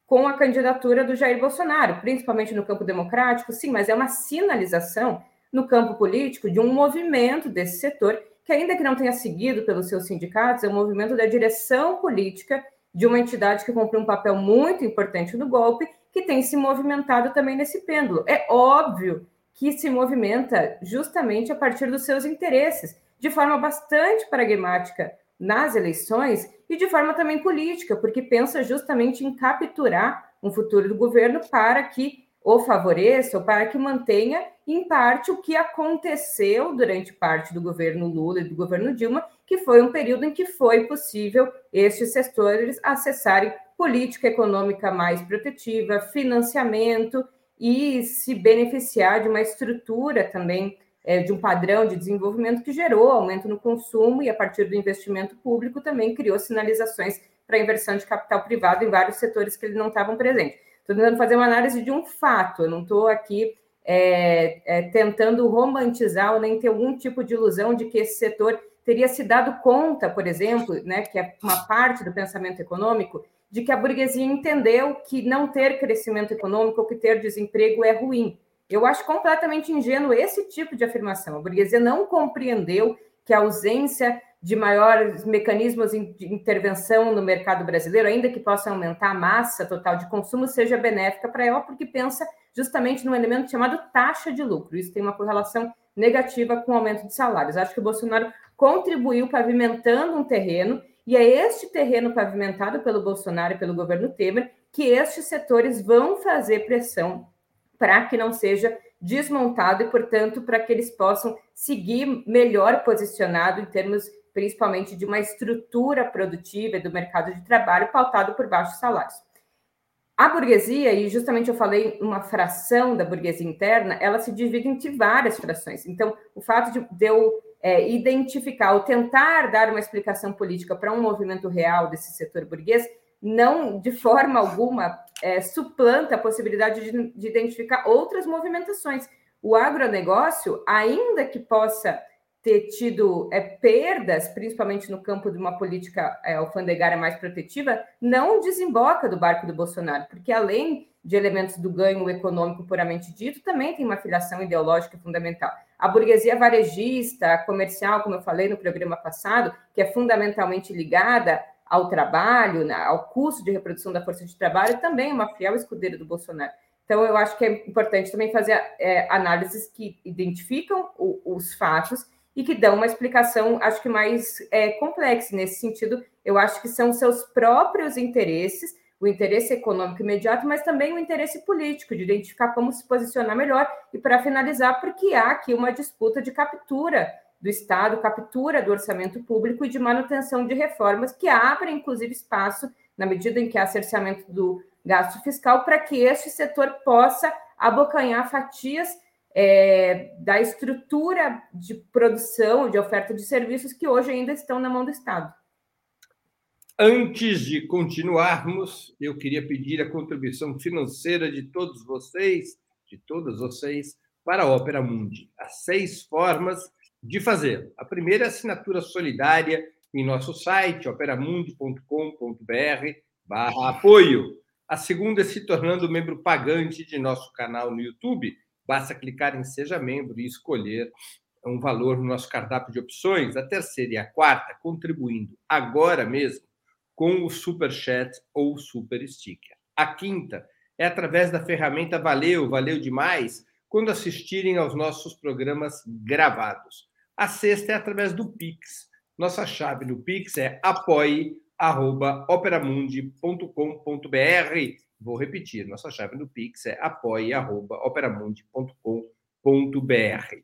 S3: com a candidatura do Jair Bolsonaro, principalmente no campo democrático, sim, mas é uma sinalização no campo político de um movimento desse setor que, ainda que não tenha seguido pelos seus sindicatos, é um movimento da direção política de uma entidade que cumpriu um papel muito importante no golpe, que tem se movimentado também nesse pêndulo. É óbvio que se movimenta justamente a partir dos seus interesses, de forma bastante pragmática nas eleições e de forma também política, porque pensa justamente em capturar um futuro do governo para que o favoreça ou para que mantenha, em parte, o que aconteceu durante parte do governo Lula e do governo Dilma, que foi um período em que foi possível estes setores acessarem política econômica mais protetiva, financiamento e se beneficiar de uma estrutura também é, de um padrão de desenvolvimento que gerou aumento no consumo e, a partir do investimento público, também criou sinalizações para inversão de capital privado em vários setores que eles não estavam presentes. Estou tentando fazer uma análise de um fato, eu não estou aqui é, é, tentando romantizar ou nem ter algum tipo de ilusão de que esse setor teria se dado conta, por exemplo, né, que é uma parte do pensamento econômico, de que a burguesia entendeu que não ter crescimento econômico ou que ter desemprego é ruim. Eu acho completamente ingênuo esse tipo de afirmação. A burguesia não compreendeu que a ausência de maiores mecanismos de intervenção no mercado brasileiro, ainda que possa aumentar a massa total de consumo, seja benéfica para ela, porque pensa justamente num elemento chamado taxa de lucro. Isso tem uma correlação negativa com o aumento de salários. Acho que o Bolsonaro contribuiu pavimentando um terreno, e é este terreno pavimentado pelo Bolsonaro e pelo governo Temer que estes setores vão fazer pressão para que não seja desmontado e, portanto, para que eles possam seguir melhor posicionado em termos principalmente de uma estrutura produtiva do mercado de trabalho pautado por baixos salários. A burguesia, e justamente eu falei uma fração da burguesia interna, ela se divide em várias frações. Então, o fato de eu é, identificar ou tentar dar uma explicação política para um movimento real desse setor burguês não, de forma alguma, é, suplanta a possibilidade de, de identificar outras movimentações. O agronegócio, ainda que possa ter tido é, perdas, principalmente no campo de uma política é, alfandegária mais protetiva, não desemboca do barco do Bolsonaro, porque além de elementos do ganho econômico puramente dito, também tem uma filiação ideológica fundamental. A burguesia varejista, comercial, como eu falei no programa passado, que é fundamentalmente ligada ao trabalho, né, ao custo de reprodução da força de trabalho, também é uma fiel escudeira do Bolsonaro. Então, eu acho que é importante também fazer é, análises que identificam o, os fatos e que dão uma explicação, acho que mais é, complexa. Nesse sentido, eu acho que são seus próprios interesses, o interesse econômico imediato, mas também o interesse político, de identificar como se posicionar melhor. E, para finalizar, porque há aqui uma disputa de captura do Estado, captura do orçamento público e de manutenção de reformas que abrem, inclusive, espaço, na medida em que há cerceamento do gasto fiscal, para que este setor possa abocanhar fatias é, da estrutura de produção, de oferta de serviços que hoje ainda estão na mão do Estado.
S1: Antes de continuarmos, eu queria pedir a contribuição financeira de todos vocês, de todas vocês, para a Ópera Mundi. As seis formas de fazer. A primeira é assinatura solidária em nosso site, operamundi.com.br barra apoio. A segunda é se tornando membro pagante de nosso canal no YouTube. Basta clicar em Seja Membro e escolher um valor no nosso cardápio de opções. A terceira e a quarta, contribuindo agora mesmo com o Super Chat ou Super Sticker. A quinta é através da ferramenta Valeu, valeu demais, quando assistirem aos nossos programas gravados. A sexta é através do Pix. Nossa chave no Pix é apoie.operamundi.com.br. Vou repetir, nossa chave no Pix é apoie.operamundi.com.br.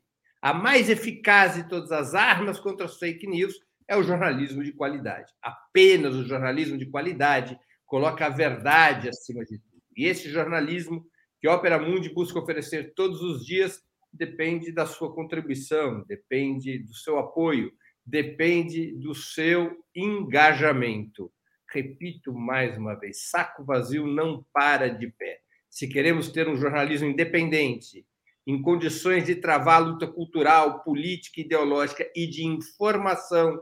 S1: A mais eficaz de todas as armas contra as fake news é o jornalismo de qualidade. Apenas o jornalismo de qualidade coloca a verdade acima de tudo. E esse jornalismo que a Opera Mundi busca oferecer todos os dias depende da sua contribuição, depende do seu apoio, depende do seu engajamento. Repito mais uma vez: saco vazio não para de pé. Se queremos ter um jornalismo independente, em condições de travar a luta cultural, política, ideológica e de informação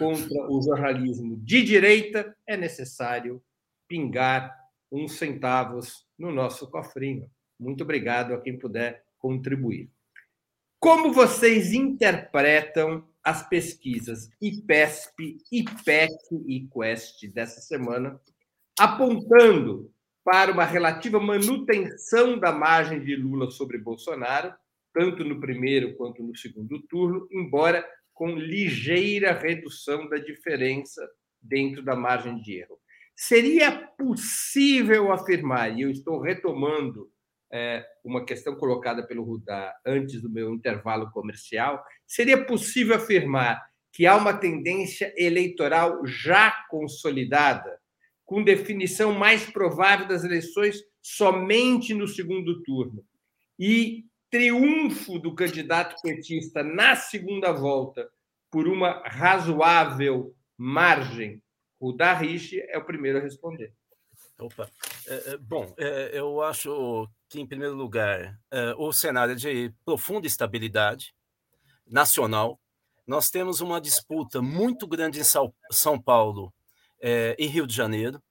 S1: contra o jornalismo de direita, é necessário pingar uns centavos no nosso cofrinho. Muito obrigado a quem puder contribuir. Como vocês interpretam as pesquisas IPESP, IPEC e Quest dessa semana, apontando para uma relativa manutenção da margem de Lula sobre Bolsonaro, tanto no primeiro quanto no segundo turno, embora com ligeira redução da diferença dentro da margem de erro. Seria possível afirmar, e eu estou retomando é, uma questão colocada pelo Rudá antes do meu intervalo comercial, seria possível afirmar que há uma tendência eleitoral já consolidada, com definição mais provável das eleições somente no segundo turno, e triunfo do candidato petista na segunda volta por uma razoável margem. O Darriche é o primeiro a responder.
S2: Opa. É, é bom, é, eu acho que, em primeiro lugar, é, o cenário é de profunda estabilidade nacional. Nós temos uma disputa muito grande em São Paulo é, e Rio de Janeiro.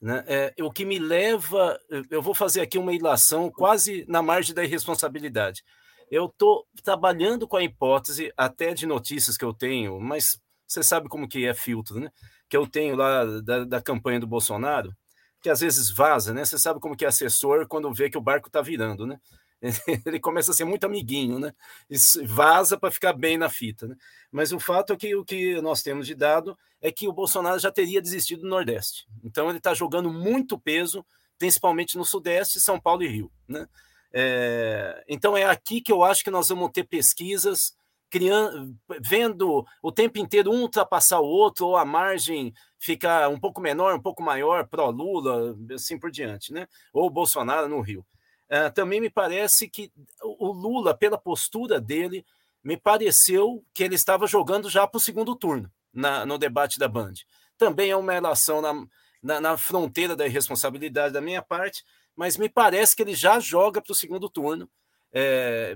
S2: Né? É, o que me leva. Eu vou fazer aqui uma ilação quase na margem da irresponsabilidade. Eu estou trabalhando com a hipótese, até de notícias que eu tenho, mas você sabe como que é filtro, né? Que eu tenho lá da, da campanha do Bolsonaro, que às vezes vaza, né? Você sabe como que é assessor quando vê que o barco está virando, né? Ele começa a ser muito amiguinho, né? E vaza para ficar bem na fita, né? Mas o fato é que o que nós temos de dado é que o Bolsonaro já teria desistido do Nordeste. Então ele está jogando muito peso, principalmente no Sudeste, São Paulo e Rio, né? É, então é aqui que eu acho que nós vamos ter pesquisas criando, vendo o tempo inteiro um ultrapassar o outro, ou a margem ficar um pouco menor, um pouco maior, pró-Lula, assim por diante, né? Ou Bolsonaro no Rio. Uh, também me parece que o Lula, pela postura dele, me pareceu que ele estava jogando já para o segundo turno na, no debate da Band. Também é uma relação na, na, na fronteira da irresponsabilidade da minha parte, mas me parece que ele já joga para o segundo turno, é,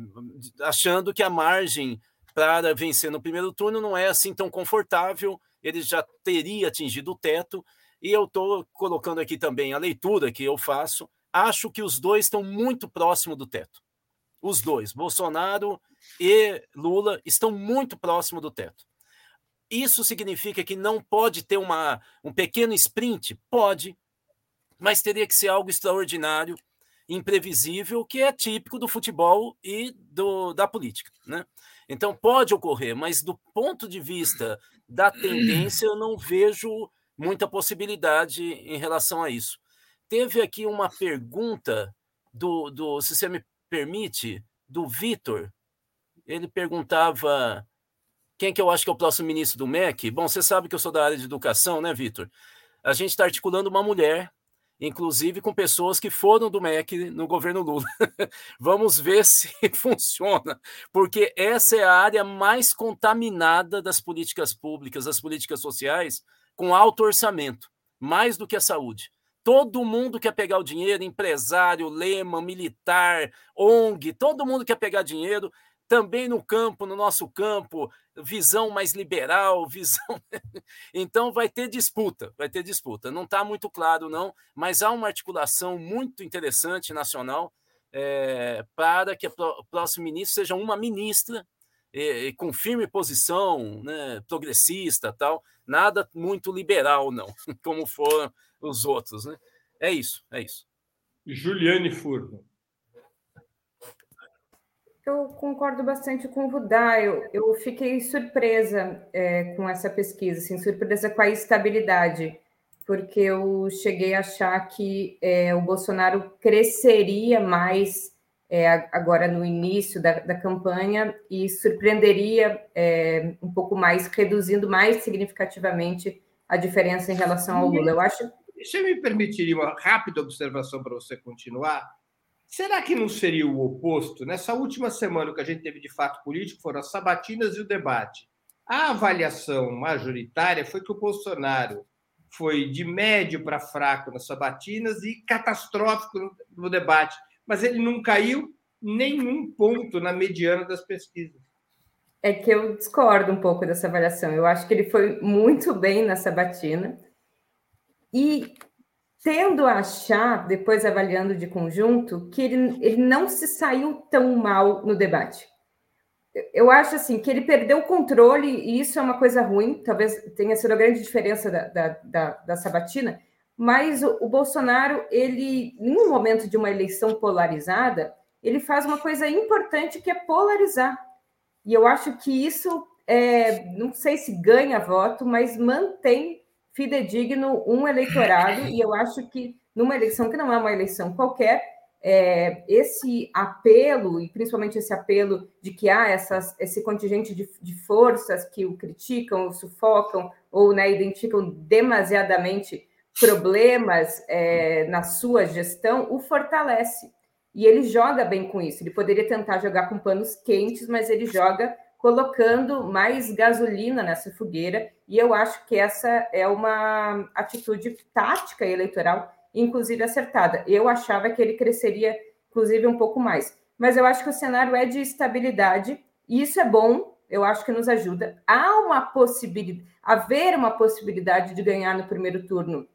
S2: achando que a margem para vencer no primeiro turno não é assim tão confortável, ele já teria atingido o teto, e eu estou colocando aqui também a leitura que eu faço. Acho que os dois estão muito próximo do teto. Os dois, Bolsonaro e Lula, estão muito próximo do teto. Isso significa que não pode ter uma, um pequeno sprint? Pode, mas teria que ser algo extraordinário, imprevisível, que é típico do futebol e do, da política. Né? Então, pode ocorrer, mas do ponto de vista da tendência, eu não vejo muita possibilidade em relação a isso. Teve aqui uma pergunta do, do se você me permite, do Vitor. Ele perguntava quem que eu acho que é o próximo ministro do MEC. Bom, você sabe que eu sou da área de educação, né, Vitor? A gente está articulando uma mulher inclusive com pessoas que foram do MEC no governo Lula. Vamos ver se funciona, porque essa é a área mais contaminada das políticas públicas, das políticas sociais, com alto orçamento, mais do que a saúde. Todo mundo quer pegar o dinheiro, empresário, lema, militar, ONG, todo mundo quer pegar dinheiro também no campo, no nosso campo, visão mais liberal, visão. então vai ter disputa, vai ter disputa. Não está muito claro, não, mas há uma articulação muito interessante nacional é, para que o próximo ministro seja uma ministra é, com firme posição, né, progressista, tal, nada muito liberal, não, como foram os outros. Né? É isso, é isso.
S1: Juliane Furno.
S3: Eu concordo bastante com o Rudá. Eu, eu fiquei surpresa é, com essa pesquisa, assim, surpresa com a estabilidade, porque eu cheguei a achar que é, o Bolsonaro cresceria mais é, agora no início da, da, campanha e surpreenderia é, um pouco mais, reduzindo mais significativamente a diferença em relação ao Lula. Eu acho.
S1: Você me permitiria uma rápida observação para você continuar? Será que não seria o oposto? Nessa última semana, que a gente teve de fato político foram as sabatinas e o debate. A avaliação majoritária foi que o Bolsonaro foi de médio para fraco nas sabatinas e catastrófico no debate, mas ele não caiu nenhum ponto na mediana das pesquisas.
S3: É que eu discordo um pouco dessa avaliação. Eu acho que ele foi muito bem na sabatina e tendo a achar, depois avaliando de conjunto, que ele, ele não se saiu tão mal no debate. Eu acho assim que ele perdeu o controle, e isso é uma coisa ruim, talvez tenha sido a grande diferença da, da, da, da sabatina, mas o, o, Bolsonaro, ele, em um momento de uma eleição polarizada, ele faz uma coisa importante que é polarizar. E eu acho que isso, é, não sei se ganha voto, mas mantém fidedigno um eleitorado, e eu acho que numa eleição que não é uma eleição qualquer, é, esse apelo, e principalmente esse apelo de que há essas, esse contingente de, de forças que o criticam, o sufocam, ou né, identificam demasiadamente problemas é, na sua gestão, o fortalece. E ele joga bem com isso. Ele poderia tentar jogar com panos quentes, mas ele joga colocando mais gasolina nessa fogueira, e eu acho que essa é uma atitude tática eleitoral, inclusive acertada. Eu achava que ele cresceria, inclusive, um pouco mais. Mas eu acho que o cenário é de estabilidade, e isso é bom, eu acho que nos ajuda. Há uma possibilidade, haver uma possibilidade de ganhar no primeiro turno.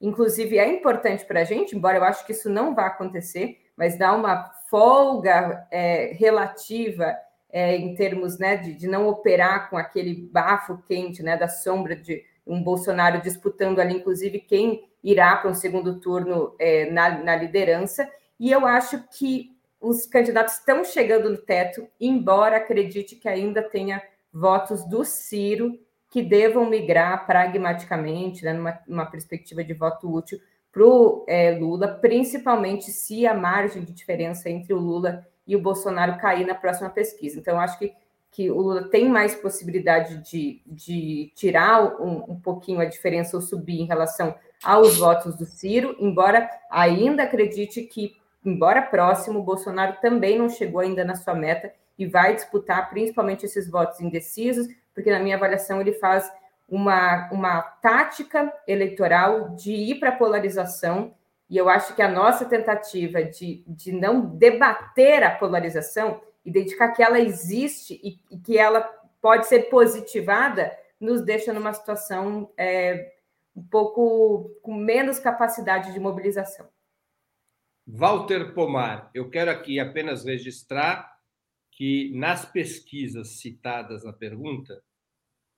S3: Inclusive, é importante para a gente, embora eu acho que isso não vá acontecer, mas dá uma folga é, relativa é, em termos né, de, de, não operar com aquele bafo quente né, da sombra de um Bolsonaro disputando ali, inclusive, quem irá para um segundo turno é, na, na liderança. E eu acho que os candidatos estão chegando no teto, embora acredite que ainda tenha votos do Ciro que devam migrar pragmaticamente, né, numa, numa perspectiva de voto útil, para o é, Lula, principalmente se a margem de diferença entre o Lula e o Bolsonaro cair na próxima pesquisa. Então, acho que, que o Lula tem mais possibilidade de, de tirar um, um pouquinho a diferença ou subir em relação aos votos do Ciro, embora ainda acredite que, embora próximo, o Bolsonaro também não chegou ainda na sua meta e vai disputar principalmente esses votos indecisos, porque na minha avaliação ele faz uma, uma tática eleitoral de ir para a polarização e eu acho que a nossa tentativa de, de não debater a polarização, identificar que ela existe e, e que ela pode ser positivada, nos deixa numa situação é, um pouco com menos capacidade de mobilização.
S1: Walter Pomar, eu quero aqui apenas registrar que nas pesquisas citadas na pergunta,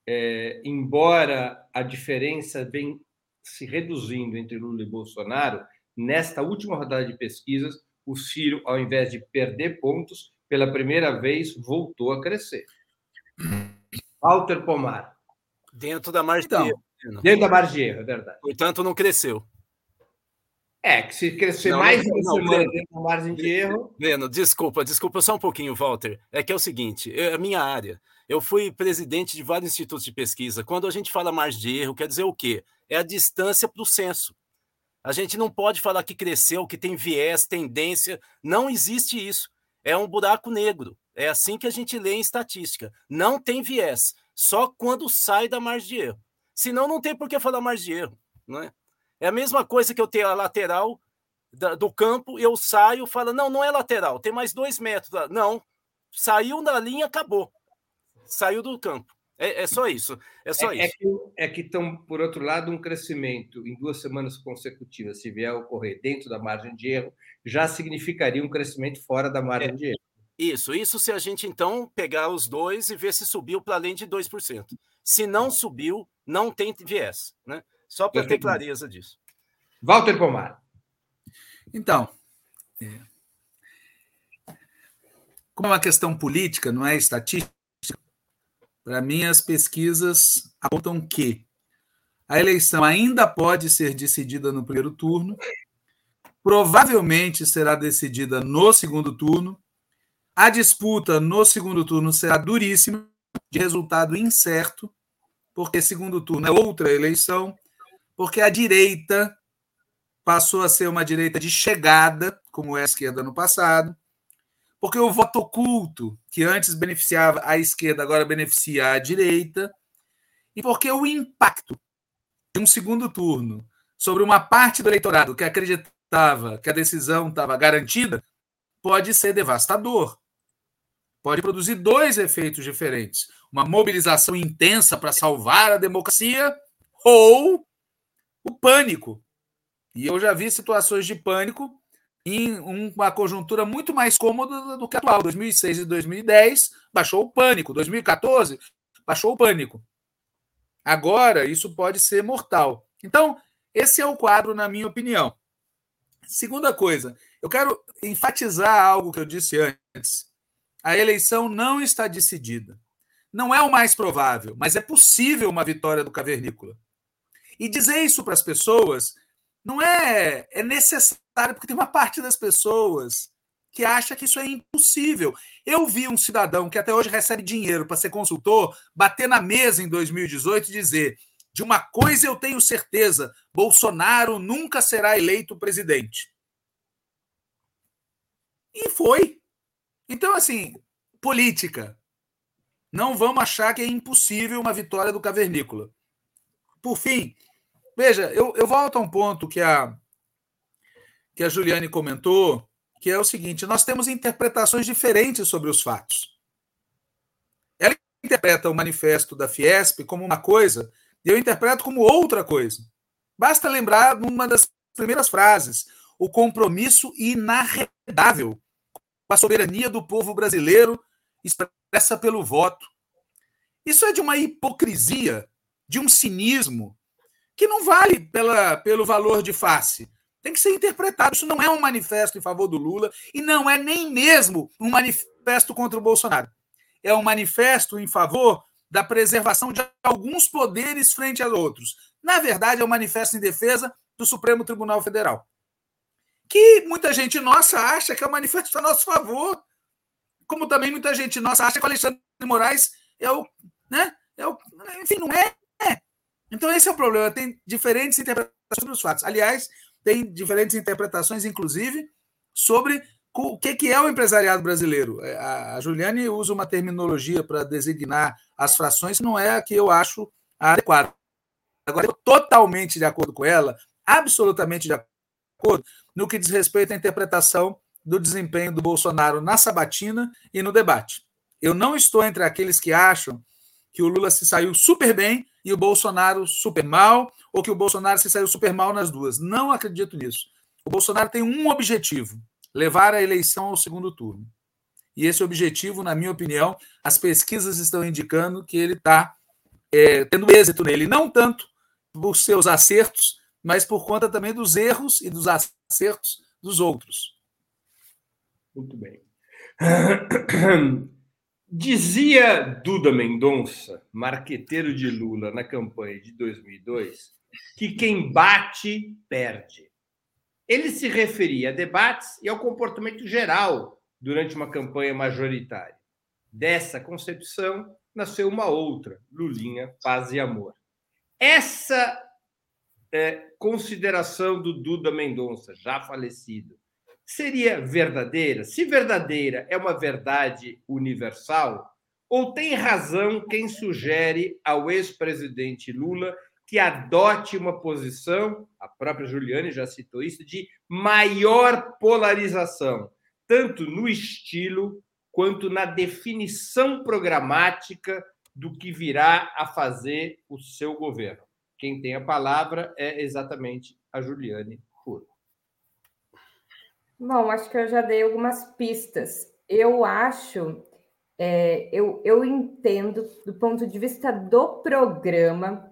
S1: é, embora a diferença vem se reduzindo entre Lula e Bolsonaro, nesta última rodada de pesquisas, o Ciro, ao invés de perder pontos, pela primeira vez voltou a crescer. Walter Pomar.
S2: Dentro da margem então, de
S1: erro. Dentro da margem de erro, é verdade.
S2: Portanto, não cresceu.
S1: É, que se crescer não, mais uma semana dentro da margem de erro.
S2: Breno, desculpa, desculpa só um pouquinho, Walter. É que é o seguinte: é a minha área. Eu fui presidente de vários institutos de pesquisa. Quando a gente fala margem de erro, quer dizer o quê? É a distância para o censo. A gente não pode falar que cresceu, que tem viés, tendência. Não existe isso. É um buraco negro. É assim que a gente lê em estatística. Não tem viés. Só quando sai da margem de erro. Senão, não tem por que falar margem de erro. Não é? É a mesma coisa que eu ter a lateral do campo, eu saio, falo, não, não é lateral, tem mais dois metros. Não, saiu da linha, acabou. Saiu do campo. É, é só isso. É só
S1: é,
S2: isso.
S1: É que, é estão, por outro lado, um crescimento em duas semanas consecutivas, se vier a ocorrer dentro da margem de erro, já significaria um crescimento fora da margem é, de erro.
S2: Isso, isso se a gente então pegar os dois e ver se subiu para além de 2%. Se não subiu, não tem viés, né? Só para ter clareza disso.
S1: Walter Pomar.
S4: Então, é, como é uma questão política, não é estatística, para mim, as pesquisas apontam que a eleição ainda pode ser decidida no primeiro turno, provavelmente será decidida no segundo turno. A disputa no segundo turno será duríssima, de resultado incerto, porque segundo turno é outra eleição, porque a direita passou a ser uma direita de chegada, como é a esquerda no passado, porque o voto oculto, que antes beneficiava a esquerda, agora beneficia a direita, e porque o impacto de um segundo turno sobre uma parte do eleitorado que acreditava que a decisão estava garantida pode ser devastador. Pode produzir dois efeitos diferentes: uma mobilização intensa para salvar a democracia ou o pânico. E eu já vi situações de pânico em uma conjuntura muito mais cômoda do que a atual. 2006 e 2010 baixou o pânico, 2014 baixou o pânico. Agora isso pode ser mortal. Então, esse é o quadro, na minha opinião. Segunda coisa, eu quero enfatizar algo que eu disse antes. A eleição não está decidida. Não é o mais provável, mas é possível uma vitória do Cavernícola. E dizer isso para as pessoas não é, é necessário, porque tem uma parte das pessoas que acha que isso é impossível. Eu vi um cidadão que até hoje recebe dinheiro para ser consultor bater na mesa em 2018 e dizer: de uma coisa eu tenho certeza, Bolsonaro nunca será eleito presidente. E foi. Então, assim, política. Não vamos achar que é impossível uma vitória do Cavernícola. Por fim, Veja, eu, eu volto a um ponto que a, que a Juliane comentou, que é o seguinte: nós temos interpretações diferentes sobre os fatos. Ela interpreta o manifesto da Fiesp como uma coisa, e eu interpreto como outra coisa. Basta lembrar uma das primeiras frases: o compromisso inarredável com a soberania do povo brasileiro expressa pelo voto. Isso é de uma hipocrisia, de um cinismo, que não vale pela, pelo valor de face. Tem que ser interpretado. Isso não é um manifesto em favor do Lula e não é nem mesmo um manifesto contra o Bolsonaro. É um manifesto em favor da preservação de alguns poderes frente a outros. Na verdade, é um manifesto em defesa do Supremo Tribunal Federal. Que muita gente nossa acha que é um manifesto a nosso favor. Como também muita gente nossa acha que o Alexandre de Moraes é o. Né, é o enfim, não é. Então, esse é o problema. Tem diferentes interpretações dos fatos. Aliás, tem diferentes interpretações, inclusive, sobre o que é o empresariado brasileiro. É, a Juliane usa uma terminologia para designar as frações que não é a que eu acho adequada. Agora, eu totalmente de acordo com ela, absolutamente de acordo, no que diz respeito à interpretação do desempenho do Bolsonaro na sabatina e no debate. Eu não estou entre aqueles que acham que o Lula se saiu super bem e o Bolsonaro super mal, ou que o Bolsonaro se saiu super mal nas duas. Não acredito nisso. O Bolsonaro tem um objetivo: levar a eleição ao segundo turno. E esse objetivo, na minha opinião, as pesquisas estão indicando que ele está é, tendo êxito nele, não tanto por seus acertos, mas por conta também dos erros e dos acertos dos outros.
S1: Muito bem. Dizia Duda Mendonça, marqueteiro de Lula na campanha de 2002, que quem bate, perde. Ele se referia a debates e ao comportamento geral durante uma campanha majoritária. Dessa concepção nasceu uma outra, Lulinha, Paz e Amor. Essa é, consideração do Duda Mendonça, já falecido, seria verdadeira? Se verdadeira é uma verdade universal, ou tem razão quem sugere ao ex-presidente Lula que adote uma posição, a própria Juliane já citou isso, de maior polarização, tanto no estilo quanto na definição programática do que virá a fazer o seu governo. Quem tem a palavra é exatamente a Juliane
S3: Bom, acho que eu já dei algumas pistas. Eu acho, é, eu, eu entendo, do ponto de vista do programa,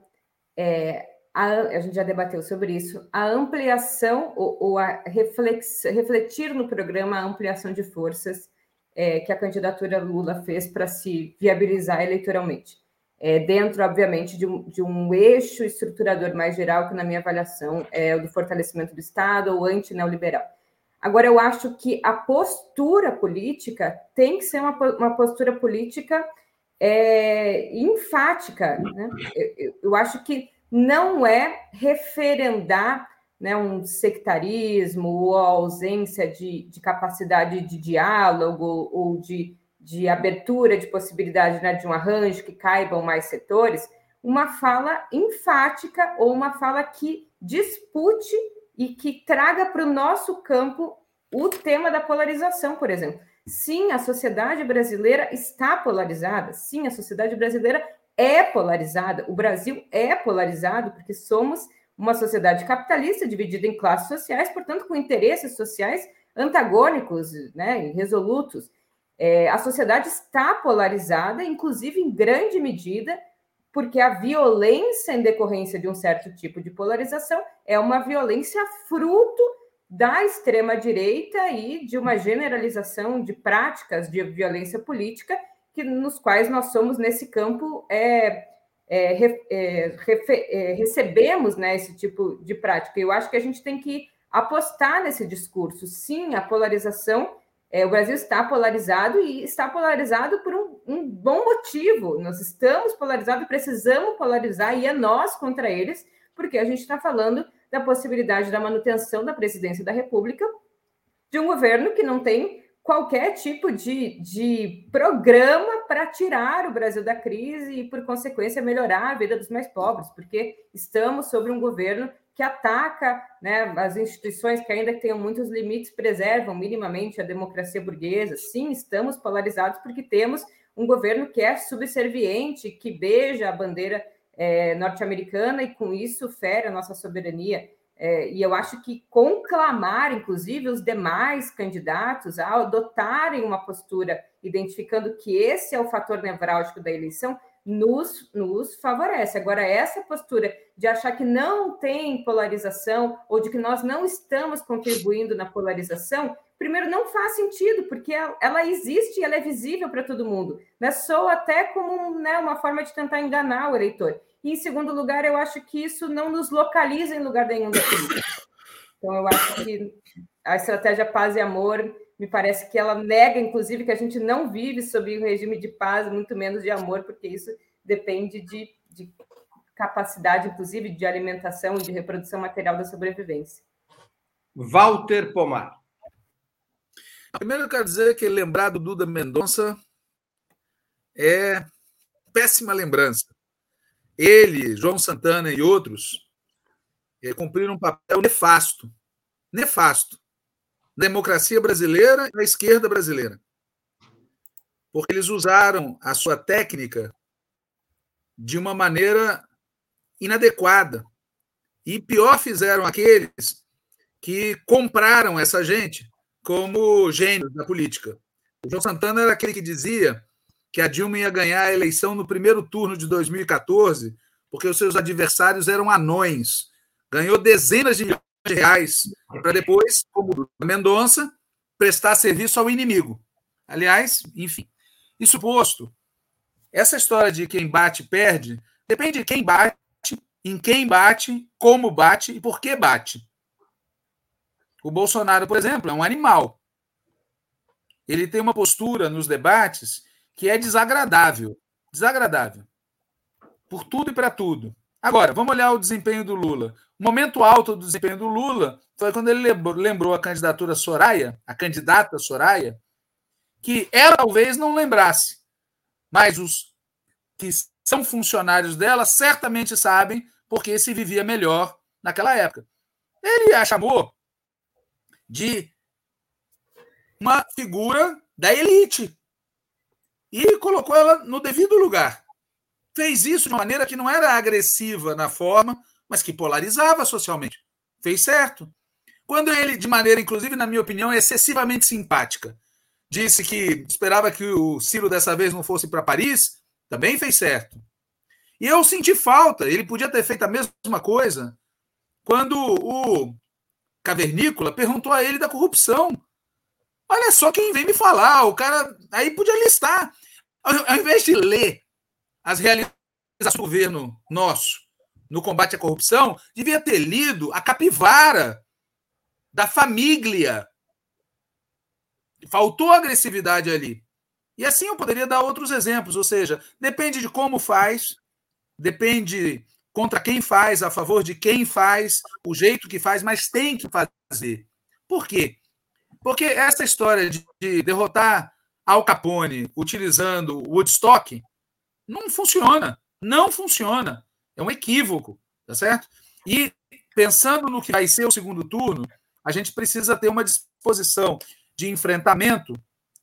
S3: é, a, a, gente já debateu sobre isso, a ampliação ou, ou a reflex, refletir no programa a ampliação de forças é, que a candidatura Lula fez para se viabilizar eleitoralmente. é, dentro, obviamente, de um, de um eixo estruturador mais geral, que, na minha avaliação, é o do fortalecimento do Estado ou anti-neoliberal. Agora, eu acho que a postura política tem que ser uma, uma postura política é, enfática. Né? Eu, eu, acho que não é referendar né, um sectarismo ou a ausência de, de capacidade de diálogo ou de de abertura de possibilidade né, de um arranjo que caibam mais setores, uma fala enfática ou uma fala que dispute e que traga para o nosso campo o tema da polarização, por exemplo. Sim, a sociedade brasileira está polarizada. Sim, a sociedade brasileira é polarizada. O Brasil é polarizado porque somos uma sociedade capitalista dividida em classes sociais, portanto, com interesses sociais antagônicos, né, resolutos. É, a sociedade está polarizada, inclusive em grande medida, porque a violência em decorrência de um certo tipo de polarização é uma violência fruto da extrema-direita e de uma generalização de práticas de violência política, que, nos quais nós somos, nesse campo, é, é, é, é, recebemos né, esse tipo de prática. Eu acho que a gente tem que apostar nesse discurso. Sim, a polarização é, o Brasil está polarizado e está polarizado por um, um bom motivo. Nós estamos polarizados, precisamos polarizar e é nós contra eles, porque a gente está falando da possibilidade da manutenção da presidência da República de um governo que não tem qualquer tipo de, de programa para tirar o Brasil da crise e, por consequência, melhorar a vida dos mais pobres, porque estamos sobre um governo que ataca né, as instituições que, ainda que tenham muitos limites, preservam minimamente a democracia burguesa. Sim, estamos polarizados porque temos um governo que é subserviente, que beija a bandeira é, norte-americana e, com isso, fere a nossa soberania. É, e eu acho que conclamar, inclusive, os demais candidatos a adotarem uma postura identificando que esse é o fator nevrálgico da eleição nos, nos favorece. Agora, essa postura de achar que não tem polarização ou de que nós não estamos contribuindo na polarização, primeiro, não faz sentido, porque ela existe e ela é visível para todo mundo. Né? Sou até como né, uma forma de tentar enganar o eleitor. E, em segundo lugar, eu acho que isso não nos localiza em lugar nenhum da política. Então, eu acho que a estratégia paz e amor me parece que ela nega, inclusive, que a gente não vive sob um regime de paz, muito menos de amor, porque isso depende de, de capacidade, inclusive, de alimentação e de reprodução material da sobrevivência.
S1: Walter Pomar.
S4: Primeiro, eu quero dizer que lembrar do Duda Mendonça é péssima lembrança. Ele, João Santana e outros eh, cumpriram um papel nefasto, nefasto, democracia brasileira e da esquerda brasileira. Porque eles usaram a sua técnica de uma maneira inadequada. E pior fizeram aqueles que compraram essa gente como gênios da política. O João Santana era aquele que dizia que a Dilma ia ganhar a eleição no primeiro turno de 2014 porque os seus adversários eram anões. Ganhou dezenas de milhões reais para depois, como Mendonça, prestar serviço ao inimigo. Aliás, enfim. Isso posto, essa história de quem bate perde depende de quem bate, em quem bate, como bate e por que bate. O Bolsonaro, por exemplo, é um animal. Ele tem uma postura nos debates que é desagradável. Desagradável. Por tudo e para tudo. Agora, vamos olhar o desempenho do Lula. O momento alto do desempenho do Lula foi quando ele lembrou a candidatura Soraya, a candidata Soraya, que ela talvez não lembrasse, mas os que são funcionários dela certamente sabem porque se vivia melhor naquela época. Ele a chamou de uma figura da elite e colocou ela no devido lugar fez isso de uma maneira que não era agressiva na forma, mas que polarizava socialmente. Fez certo. Quando ele, de maneira, inclusive, na minha opinião, excessivamente simpática, disse que esperava que o Ciro dessa vez não fosse para Paris, também fez certo. E eu senti falta, ele podia ter feito a mesma coisa quando o Cavernícola perguntou a ele da corrupção. Olha só quem vem me falar, o cara aí podia listar. Ao invés de ler as realidades o governo nosso no combate à corrupção, devia ter lido a capivara da família. Faltou agressividade ali. E assim eu poderia dar outros exemplos, ou seja, depende de como faz, depende contra quem faz, a favor de quem faz, o jeito que faz, mas tem que fazer. Por quê? Porque essa história de, de derrotar Al Capone utilizando Woodstock não funciona. Não funciona. É um equívoco, tá certo? E pensando no que vai ser o segundo turno, a gente precisa ter uma disposição de enfrentamento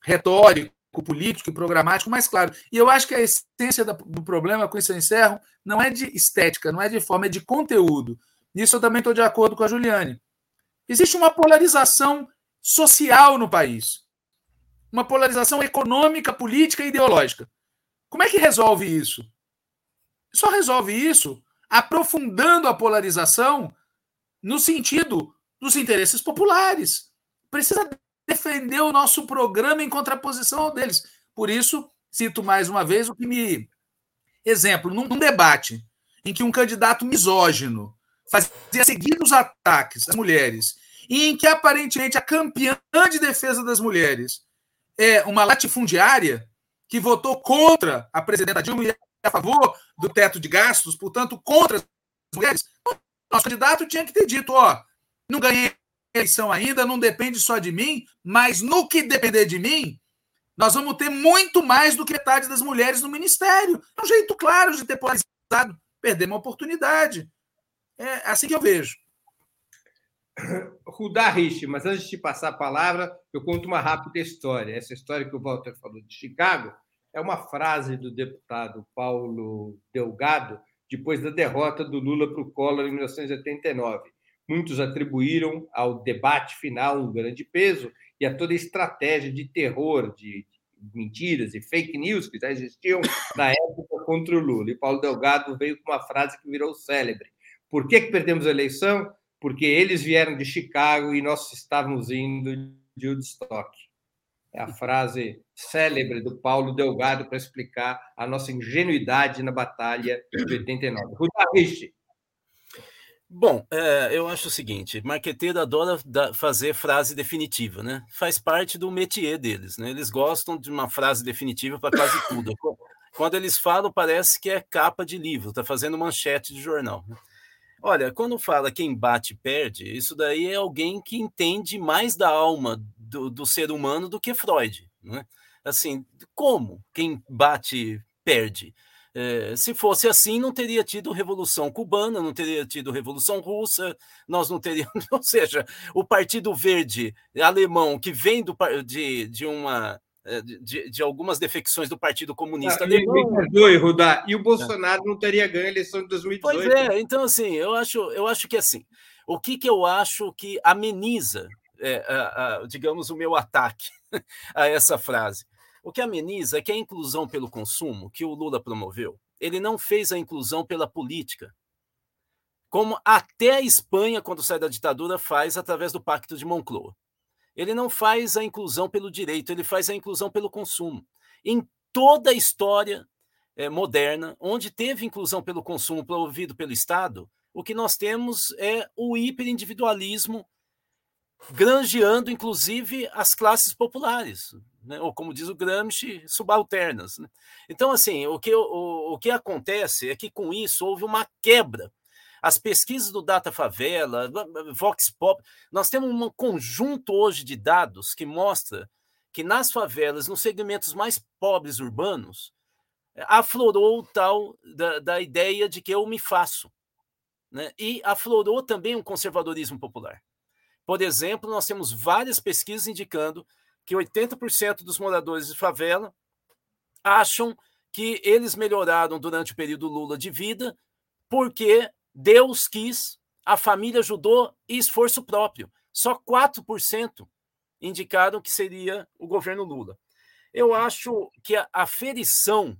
S4: retórico, político e programático mais claro. E eu acho que a essência do problema, com isso eu encerro, não é de estética, não é de forma, é de conteúdo. Nisso eu também estou de acordo com a Juliane. Existe uma polarização social no país. Uma polarização econômica, política e ideológica. Como é que resolve isso? Só resolve isso aprofundando a polarização no sentido dos interesses populares. Precisa defender o nosso programa em contraposição ao deles. Por isso, cito mais uma vez o que me. Exemplo, num, num debate em que um candidato misógino fazia seguidos ataques às mulheres, e em que aparentemente a campeã de defesa das mulheres é uma latifundiária que votou contra a presidenta Dilma e a favor do teto de gastos, portanto, contra as mulheres, nosso candidato tinha que ter dito: ó, não ganhei eleição ainda, não depende só de mim, mas no que depender de mim, nós vamos ter muito mais do que metade das mulheres no ministério. É um jeito claro de ter polarizado, perder uma oportunidade. É assim que eu vejo.
S1: Rudá Rich, mas antes de passar a palavra, eu conto uma rápida história. Essa história que o Walter falou de Chicago é uma frase do deputado Paulo Delgado, depois da derrota do Lula para o Collor em 1989. Muitos atribuíram ao debate final um grande peso e a toda a estratégia de terror, de mentiras e fake news que já existiam na época contra o Lula. E Paulo Delgado veio com uma frase que virou célebre. Por que, que perdemos a eleição? Porque eles vieram de Chicago e nós estávamos indo de Woodstock. É a frase célebre do Paulo Delgado para explicar a nossa ingenuidade na batalha de 89. Rudá Rich,
S2: Bom, é, eu acho o seguinte, marqueteiro adora fazer frase definitiva, né? Faz parte do métier deles, né? Eles gostam de uma frase definitiva para quase tudo. Quando eles falam, parece que é capa de livro, está fazendo manchete de jornal. Né? Olha, quando fala quem bate perde, isso daí é alguém que entende mais da alma do, do ser humano do que Freud, né? Assim, como quem bate perde? É, se fosse assim, não teria tido Revolução Cubana, não teria tido Revolução Russa, nós não teríamos. Ou seja, o Partido Verde alemão, que vem do, de, de uma. Eh, de, de algumas defecções do Partido Comunista ah, alemão.
S1: Me perdoe, Rudá, e o Bolsonaro não teria ganho a eleição de 2018.
S2: Pois é, então assim, eu acho, eu acho que assim, o que, que eu acho que ameniza, é, a, a, digamos, o meu ataque a essa frase? O que ameniza é que a inclusão pelo consumo que o Lula promoveu, ele não fez a inclusão pela política, como até a Espanha, quando sai da ditadura, faz através do Pacto de Moncloa. Ele não faz a inclusão pelo direito, ele faz a inclusão pelo consumo. Em toda a história é, moderna, onde teve inclusão pelo consumo promovido pelo Estado, o que nós temos é o hiperindividualismo granjeando, inclusive, as classes populares né? ou como diz o Gramsci, subalternas. Né? Então, assim, o que, o, o que acontece é que com isso houve uma quebra. As pesquisas do Data Favela, Vox Pop, nós temos um conjunto hoje de dados que mostra que nas favelas, nos segmentos mais pobres urbanos, aflorou o tal da, da ideia de que eu me faço. Né? E aflorou também um conservadorismo popular. Por exemplo, nós temos várias pesquisas indicando que 80% dos moradores de favela acham que eles melhoraram durante o período Lula de vida porque Deus quis, a família ajudou e esforço próprio. Só 4% indicaram que seria o governo Lula. Eu acho que a aferição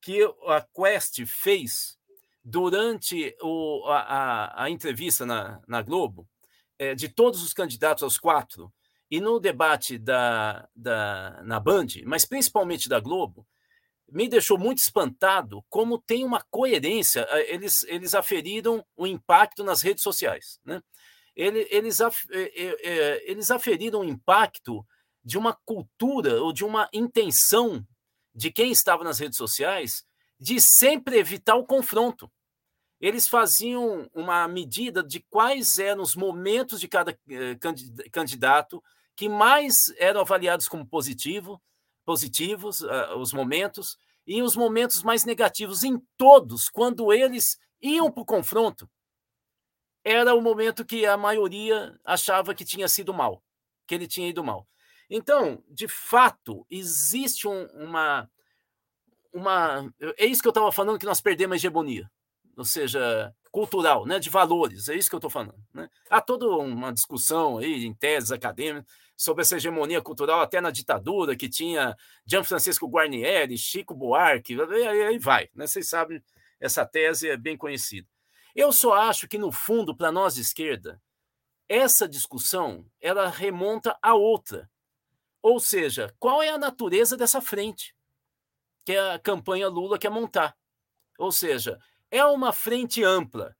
S2: que a Quest fez durante o, a, a, a, entrevista na, na Globo, é, de todos os candidatos aos quatro, e no debate da, da, na Band, mas principalmente da Globo, me deixou muito espantado como tem uma coerência. Eh, eles, eles aferiram o impacto nas redes sociais. Né? Eles, eles aferiram o impacto de uma cultura ou de uma intenção de quem estava nas redes sociais de sempre evitar o confronto. Eles faziam uma medida de quais eram os momentos de cada eh, candidato que mais eram avaliados como positivo, positivos, uh, os momentos, e os momentos mais negativos em todos, quando eles iam para o confronto, era o momento que a maioria achava que tinha sido mal, que ele tinha ido mal. Então, de fato, existe um, uma, uma. É isso que eu estava falando, que nós perdemos a hegemonia, ou seja, cultural, né, de valores, é isso que eu estou falando. Né? Há toda uma discussão aí em teses acadêmicas sobre essa hegemonia cultural, até na ditadura, que tinha Gianfrancesco Guarnieri, Chico Buarque, aí vai. Né? Vocês sabem, essa tese é bem conhecida. Eu só acho que, no fundo, para nós de esquerda, essa discussão ela remonta a outra, ou seja, qual é a natureza dessa frente que a campanha Lula quer montar? Ou seja, é uma frente ampla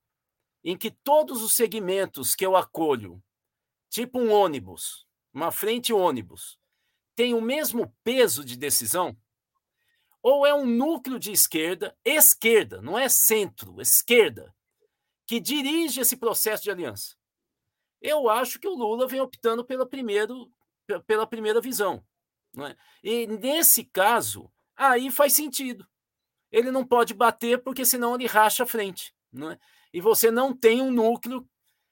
S2: em que todos os segmentos que eu acolho, tipo um ônibus, uma frente ônibus, tem o mesmo peso de decisão? Ou é um núcleo de esquerda, esquerda, não é centro, esquerda, que dirige esse processo de aliança? Eu acho que o Lula vem optando pelo primeiro pela primeira visão. É? E nesse caso, aí faz sentido. Ele não pode bater porque senão ele racha a frente. É? E você não tem um núcleo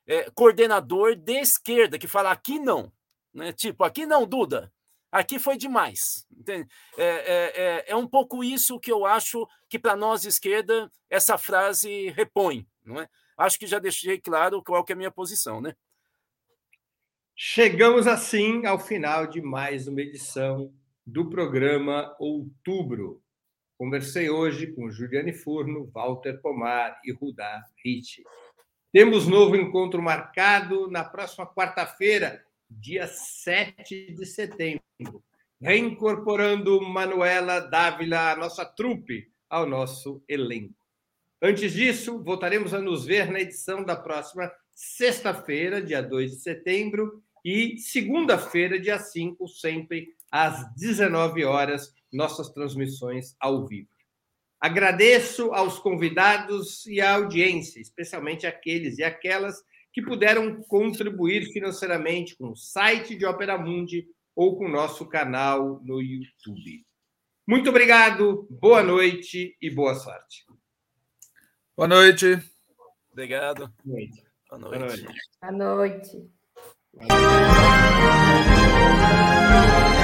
S2: é, coordenador de esquerda que fala aqui não. Né? Tipo, aqui não, Duda. Aqui foi demais. É, é, é, é, um pouco isso que eu acho que, para nós, esquerda, essa frase repõe. Não é? Acho que já deixei claro qual que é a minha posição. Né?
S1: Chegamos assim ao final de mais uma edição do programa Outubro. Conversei hoje com Juliane Furno, Walter Pomar e Rudá Ricci. Temos novo encontro marcado na próxima quarta-feira, dia 7 de setembro, reincorporando Manuela Dávila, a nossa trupe, ao nosso elenco. Antes disso, voltaremos a nos ver na edição da próxima sexta-feira, dia 2 de setembro, e segunda-feira, dia 5, sempre às 19 horas, nossas transmissões ao vivo. Agradeço aos convidados e à audiência, especialmente aqueles e aquelas que puderam contribuir financeiramente com o site de Opera Mundi ou com o nosso canal no YouTube. Muito obrigado, boa noite e boa sorte.
S4: Boa noite.
S2: Obrigado.
S3: Boa noite.
S2: Boa noite.
S3: Boa noite. Thank you.